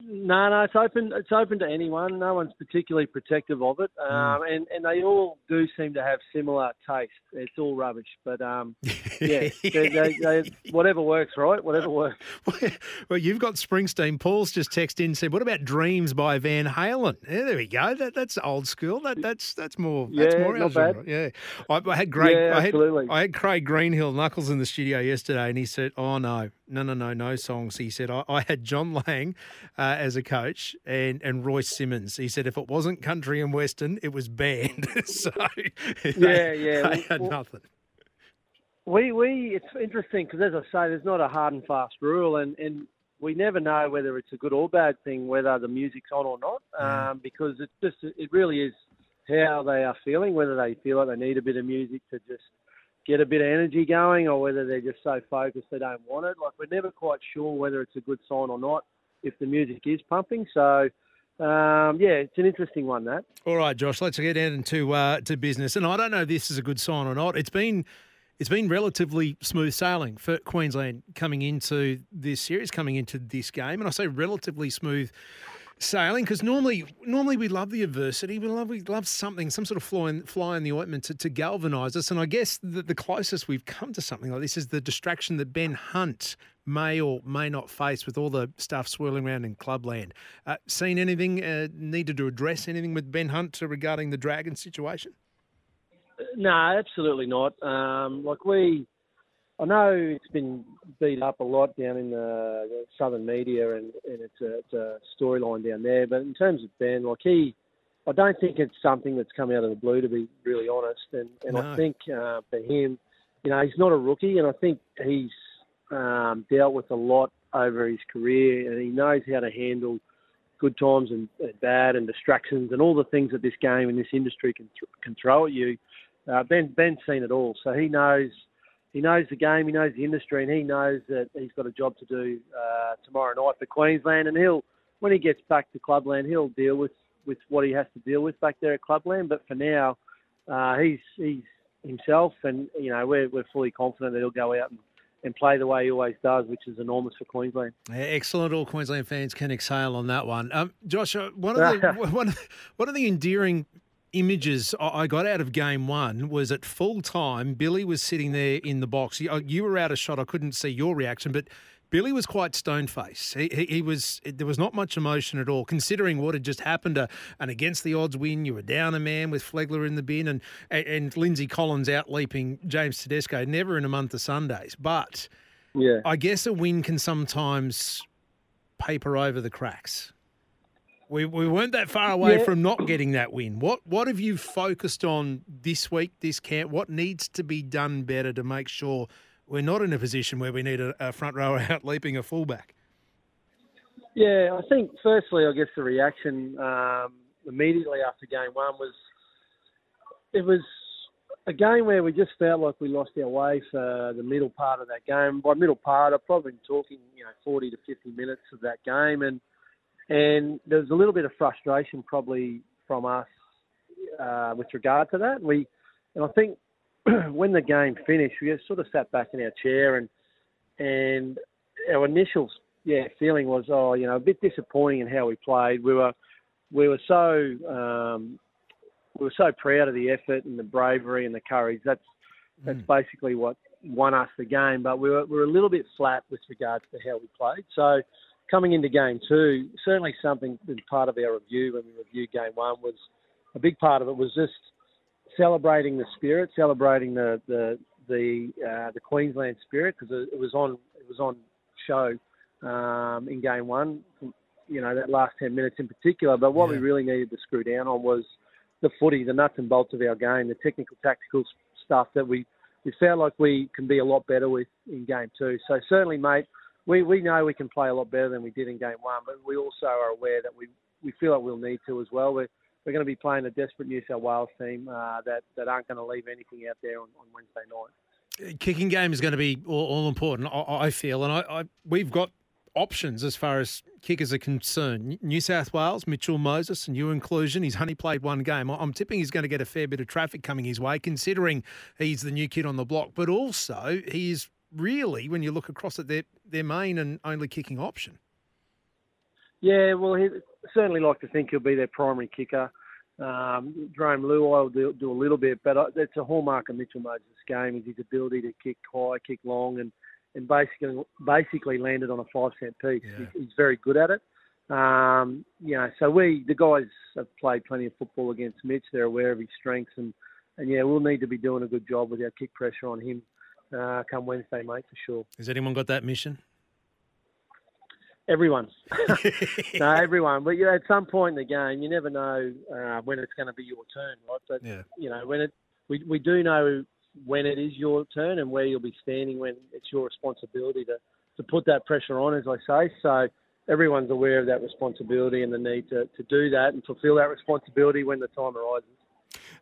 No, no, it's open. It's open to anyone. No one's particularly protective of it, um, and and they all do seem to have similar taste. It's all rubbish, but um, yeah, they, they, they, whatever works, right? Whatever works. Well, you've got Springsteen. Paul's just texted in and said, "What about Dreams by Van Halen?" Yeah, there we go. That that's old school. That that's that's more. That's Yeah, more not bad. genre. Yeah, I, I had Craig. Yeah, I had, absolutely. I had Craig Greenhill Knuckles in the studio yesterday, and he said, "Oh no, no, no, no, no songs." He said, "I, I had John Lang uh, as a coach and and Royce Simmons." He said, "If it wasn't country and western, it was banned. so Yeah, they- yeah. they had Well- nothing. We we it's interesting because as I say, there's not a hard and fast rule, and and we never know whether it's a good or bad thing whether the music's on or not, um, because it's just it really is how they are feeling, whether they feel like they need a bit of music to just get a bit of energy going, or whether they're just so focused they don't want it. Like we're never quite sure whether it's a good sign or not if the music is pumping. So. Um, yeah, it's an interesting one. That All right, Josh, let's get down into uh, to business. And I don't know if this is a good sign or not. It's been it's been relatively smooth sailing for Queensland coming into this series, coming into this game, and I say relatively smooth sailing because normally normally we love the adversity, we love we love something, some sort of fly in, fly in the ointment to, to galvanise us. And I guess the, the closest we've come to something like this is the distraction that Ben Hunt may or may not face with all the stuff swirling around in clubland. Uh, seen anything uh, needed to address anything with Ben Hunt regarding the Dragon situation? No, absolutely not. Um, like we, I know it's been beat up a lot down in the, the southern media, and, and it's a, it's a storyline down there. But in terms of Ben, like he, I don't think it's something that's come out of the blue, to be really honest. And and No. I think uh, for him, you know, he's not a rookie, and I think he's um, dealt with a lot over his career, and he knows how to handle good times and, bad and distractions and all the things that this game and this industry can th- can throw at you. Uh, ben Ben's seen it all, so he knows he knows the game, he knows the industry, and he knows that he's got a job to do uh, tomorrow night for Queensland. And he'll when he gets back to Clubland, he'll deal with with what he has to deal with back there at Clubland. But for now, uh, he's he's himself, and you know we're we're fully confident that he'll go out and, and play the way he always does, which is enormous for Queensland. Yeah, Excellent. All Queensland fans can exhale on that one. Um, Josh, uh, one of the one, of- one of the endearing images I got out of game one was at full time. Billy was sitting there in the box. Uh, you were out of shot. I couldn't see your reaction, but Billy was quite stone faced. He, he, he was. There was not much emotion at all, considering what had just happened. Uh, an against the odds win. You were down a man with Flegler in the bin, and and, and Lindsay Collins out leaping James Tedesco. Never in a month of Sundays, but. Yeah. I guess a win can sometimes paper over the cracks. We, we weren't that far away Yeah. from not getting that win. What what have you focused on this week, this camp? What needs to be done better to make sure we're not in a position where we need a, a front rower out leaping a fullback? Yeah, I think firstly, I guess the reaction um, immediately after game one was it was a game where we just felt like we lost our way for the middle part of that game. By middle part, I've probably been talking, you know, 40 to 50 minutes of that game, and and there was a little bit of frustration probably from us uh, with regard to that. We and I think when the game finished, we just sort of sat back in our chair and and our initial yeah feeling was oh you know a bit disappointing in how we played. We were we were so um, we were so proud of the effort and the bravery and the courage. That's that's basically what won us the game. But we were we were a little bit flat with regards to how we played. So coming into game two, certainly something that part of our review when we reviewed game one was a big part of it was just celebrating the spirit, celebrating the the the uh, the Queensland spirit because it, it was on it was on show um, in game one. You know that last ten minutes in particular. But what we really needed to screw down on was the footy, the nuts and bolts of our game, the technical, tactical stuff that we we felt like we can be a lot better with in game two. So certainly, mate, we, we know we can play a lot better than we did in game one, but we also are aware that we, we feel like we'll need to as well. We're, we're going to be playing a desperate New South Wales team uh, that, that aren't going to leave anything out there on, on Wednesday night. Kicking game is going to be all, all important, I, I feel, and I, I we've got options as far as kickers are concerned. New South Wales, Mitchell Moses, and you inclusion. He's only played one game. I'm tipping he's going to get a fair bit of traffic coming his way, considering he's the new kid on the block. But also, he is really, when you look across at their their main and only kicking option. Yeah, well, he certainly like to think he'll be their primary kicker. Um, Jarome Luai will do, do a little bit, but uh, it's a hallmark of Mitchell Moses' game is his ability to kick high, kick long, and and basically basically landed on a five cent piece. He's, he's very good at it. Um, you know, so we the guys have played plenty of football against Mitch. They're aware of his strengths, and and yeah, we'll need to be doing a good job with our kick pressure on him uh, come Wednesday, mate, for sure. Has anyone got that mission? Everyone. no, everyone. But you know, at some point in the game, you never know uh, when it's going to be your turn, right? But Yeah. you know, when it we we do know when it is your turn and where you'll be standing when it's your responsibility to to put that pressure on, as I say. So everyone's aware of that responsibility and the need to, to do that and fulfil that responsibility when the time arises.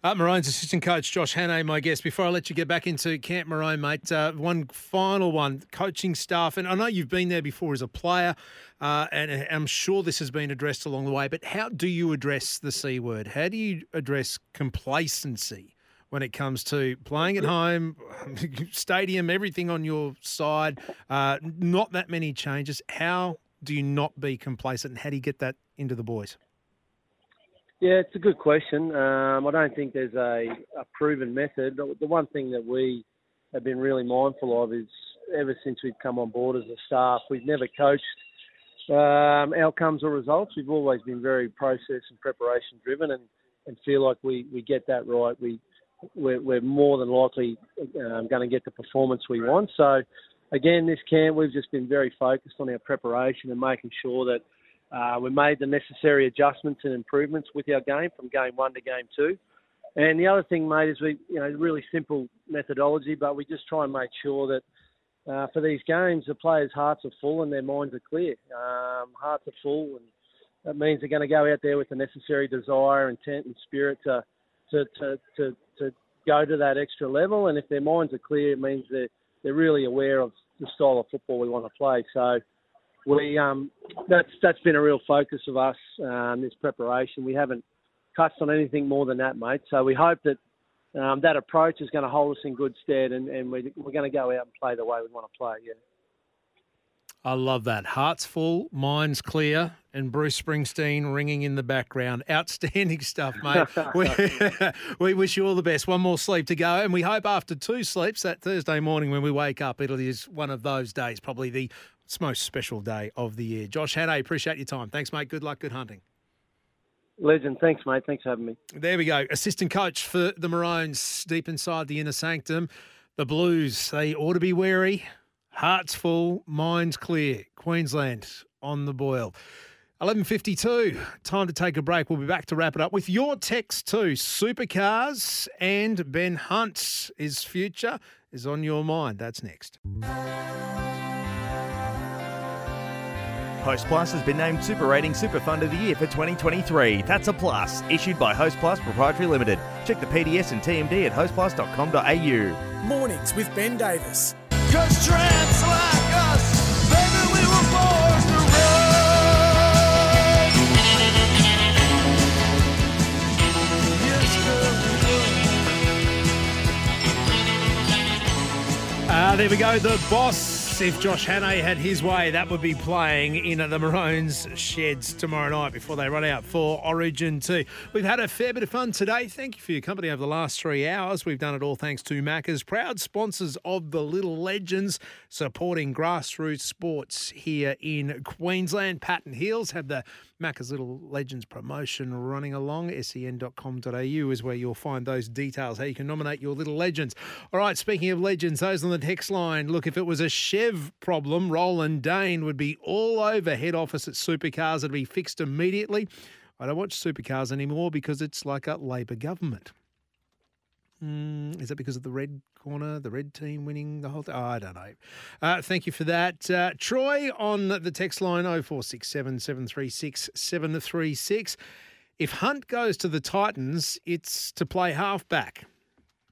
Uh, Maroon's assistant coach Josh Hannay, my guest. Before I let you get back into Camp Maroon, mate, uh, one final one: coaching staff. And I know you've been there before as a player, uh, and I'm sure this has been addressed along the way. But how do you address the c word? How do you address complacency when it comes to playing at home, stadium, everything on your side? Uh, not that many changes. How do you not be complacent? And how do you get that into the boys? Yeah, it's a good question. Um, I don't think there's a, a proven method. The, one thing that we have been really mindful of is ever since we've come on board as a staff, we've never coached um, outcomes or results. We've always been very process and preparation driven and, and feel like we, we get that right. We, we're, we're more than likely um, going to get the performance we want. So, again, this camp, we've just been very focused on our preparation and making sure that uh, we made the necessary adjustments and improvements with our game from game one to game two. And the other thing, mate, is we, you know, really simple methodology, but we just try and make sure that uh, for these games, the players' hearts are full and their minds are clear. Um, hearts are full, and that means they're going to go out there with the necessary desire, intent, and spirit to to to to, to go to that extra level. And if their minds are clear, it means they're they're really aware of the style of football we want to play. So we um, that's that's been a real focus of us um, this preparation. We haven't touched on anything more than that, mate. So we hope that um, that approach is going to hold us in good stead, and, and we, we're going to go out and play the way we want to play. Yeah. I love that. Hearts full, minds clear, and Bruce Springsteen ringing in the background. Outstanding stuff, mate. we, we wish you all the best. One more sleep to go, and we hope after two sleeps that Thursday morning when we wake up, it is one of those days, probably the most special day of the year. Josh Hannay, appreciate your time. Thanks, mate. Good luck. Good hunting. Legend. Thanks, mate. Thanks for having me. There we go. Assistant coach for the Maroons, deep inside the inner sanctum. The Blues, they ought to be wary. Hearts full, minds clear. Queensland on the boil. 11.52, time to take a break. We'll be back to wrap it up with your text too. Supercars and Ben Hunt's His future is on your mind. That's next. Hostplus has been named Super Rating Super Fund of the Year for 2023. That's a plus. Issued by Hostplus Proprietary Limited. Check the PDS and TMD at hostplus.com.au. Mornings with Ben Davis. Cause tramps like us, baby, we were born to run. Yes, girl, we. Ah, there we go. The boss. If Josh Hannay had his way, that would be playing in the Maroons sheds tomorrow night before they run out for Origin 2. We've had a fair bit of fun today. Thank you for your company over the last three hours. We've done it all thanks to Macca's, proud sponsors of the Little Legends, supporting grassroots sports here in Queensland. Patton Hills have the Macca's Little Legends promotion running along. sen.com.au is where you'll find those details, how you can nominate your little legends. All right, speaking of legends, those on the text line, look, if it was a Chev problem, Roland Dane would be all over head office at Supercars. It'd be fixed immediately. I don't watch Supercars anymore because it's like a Labor government. Mm, is that because of the red corner, the red team winning the whole thing? Oh, I don't know. Uh, thank you for that. Uh, Troy on the text line 0467 736 736. If Hunt goes to the Titans, it's to play halfback.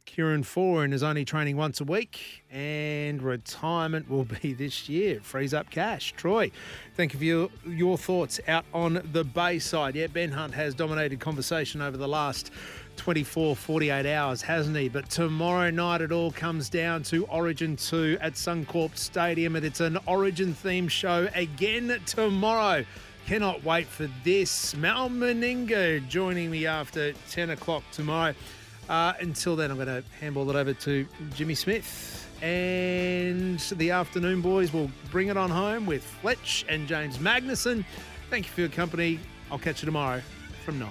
Kieran Foran is only training once a week, and retirement will be this year. Frees up cash. Troy, thank you for your, your thoughts out on the Bayside. Yeah, Ben Hunt has dominated conversation over the last 24, 48 hours, hasn't he? But tomorrow night it all comes down to Origin 2 at Suncorp Stadium, and it's an Origin themed show again tomorrow. Cannot wait for this. Mal Meninga joining me after 10 o'clock tomorrow. Uh, until then, I'm going to handball it over to Jimmy Smith. And the afternoon boys will bring it on home with Fletch and James Magnuson. Thank you for your company. I'll catch you tomorrow from 9.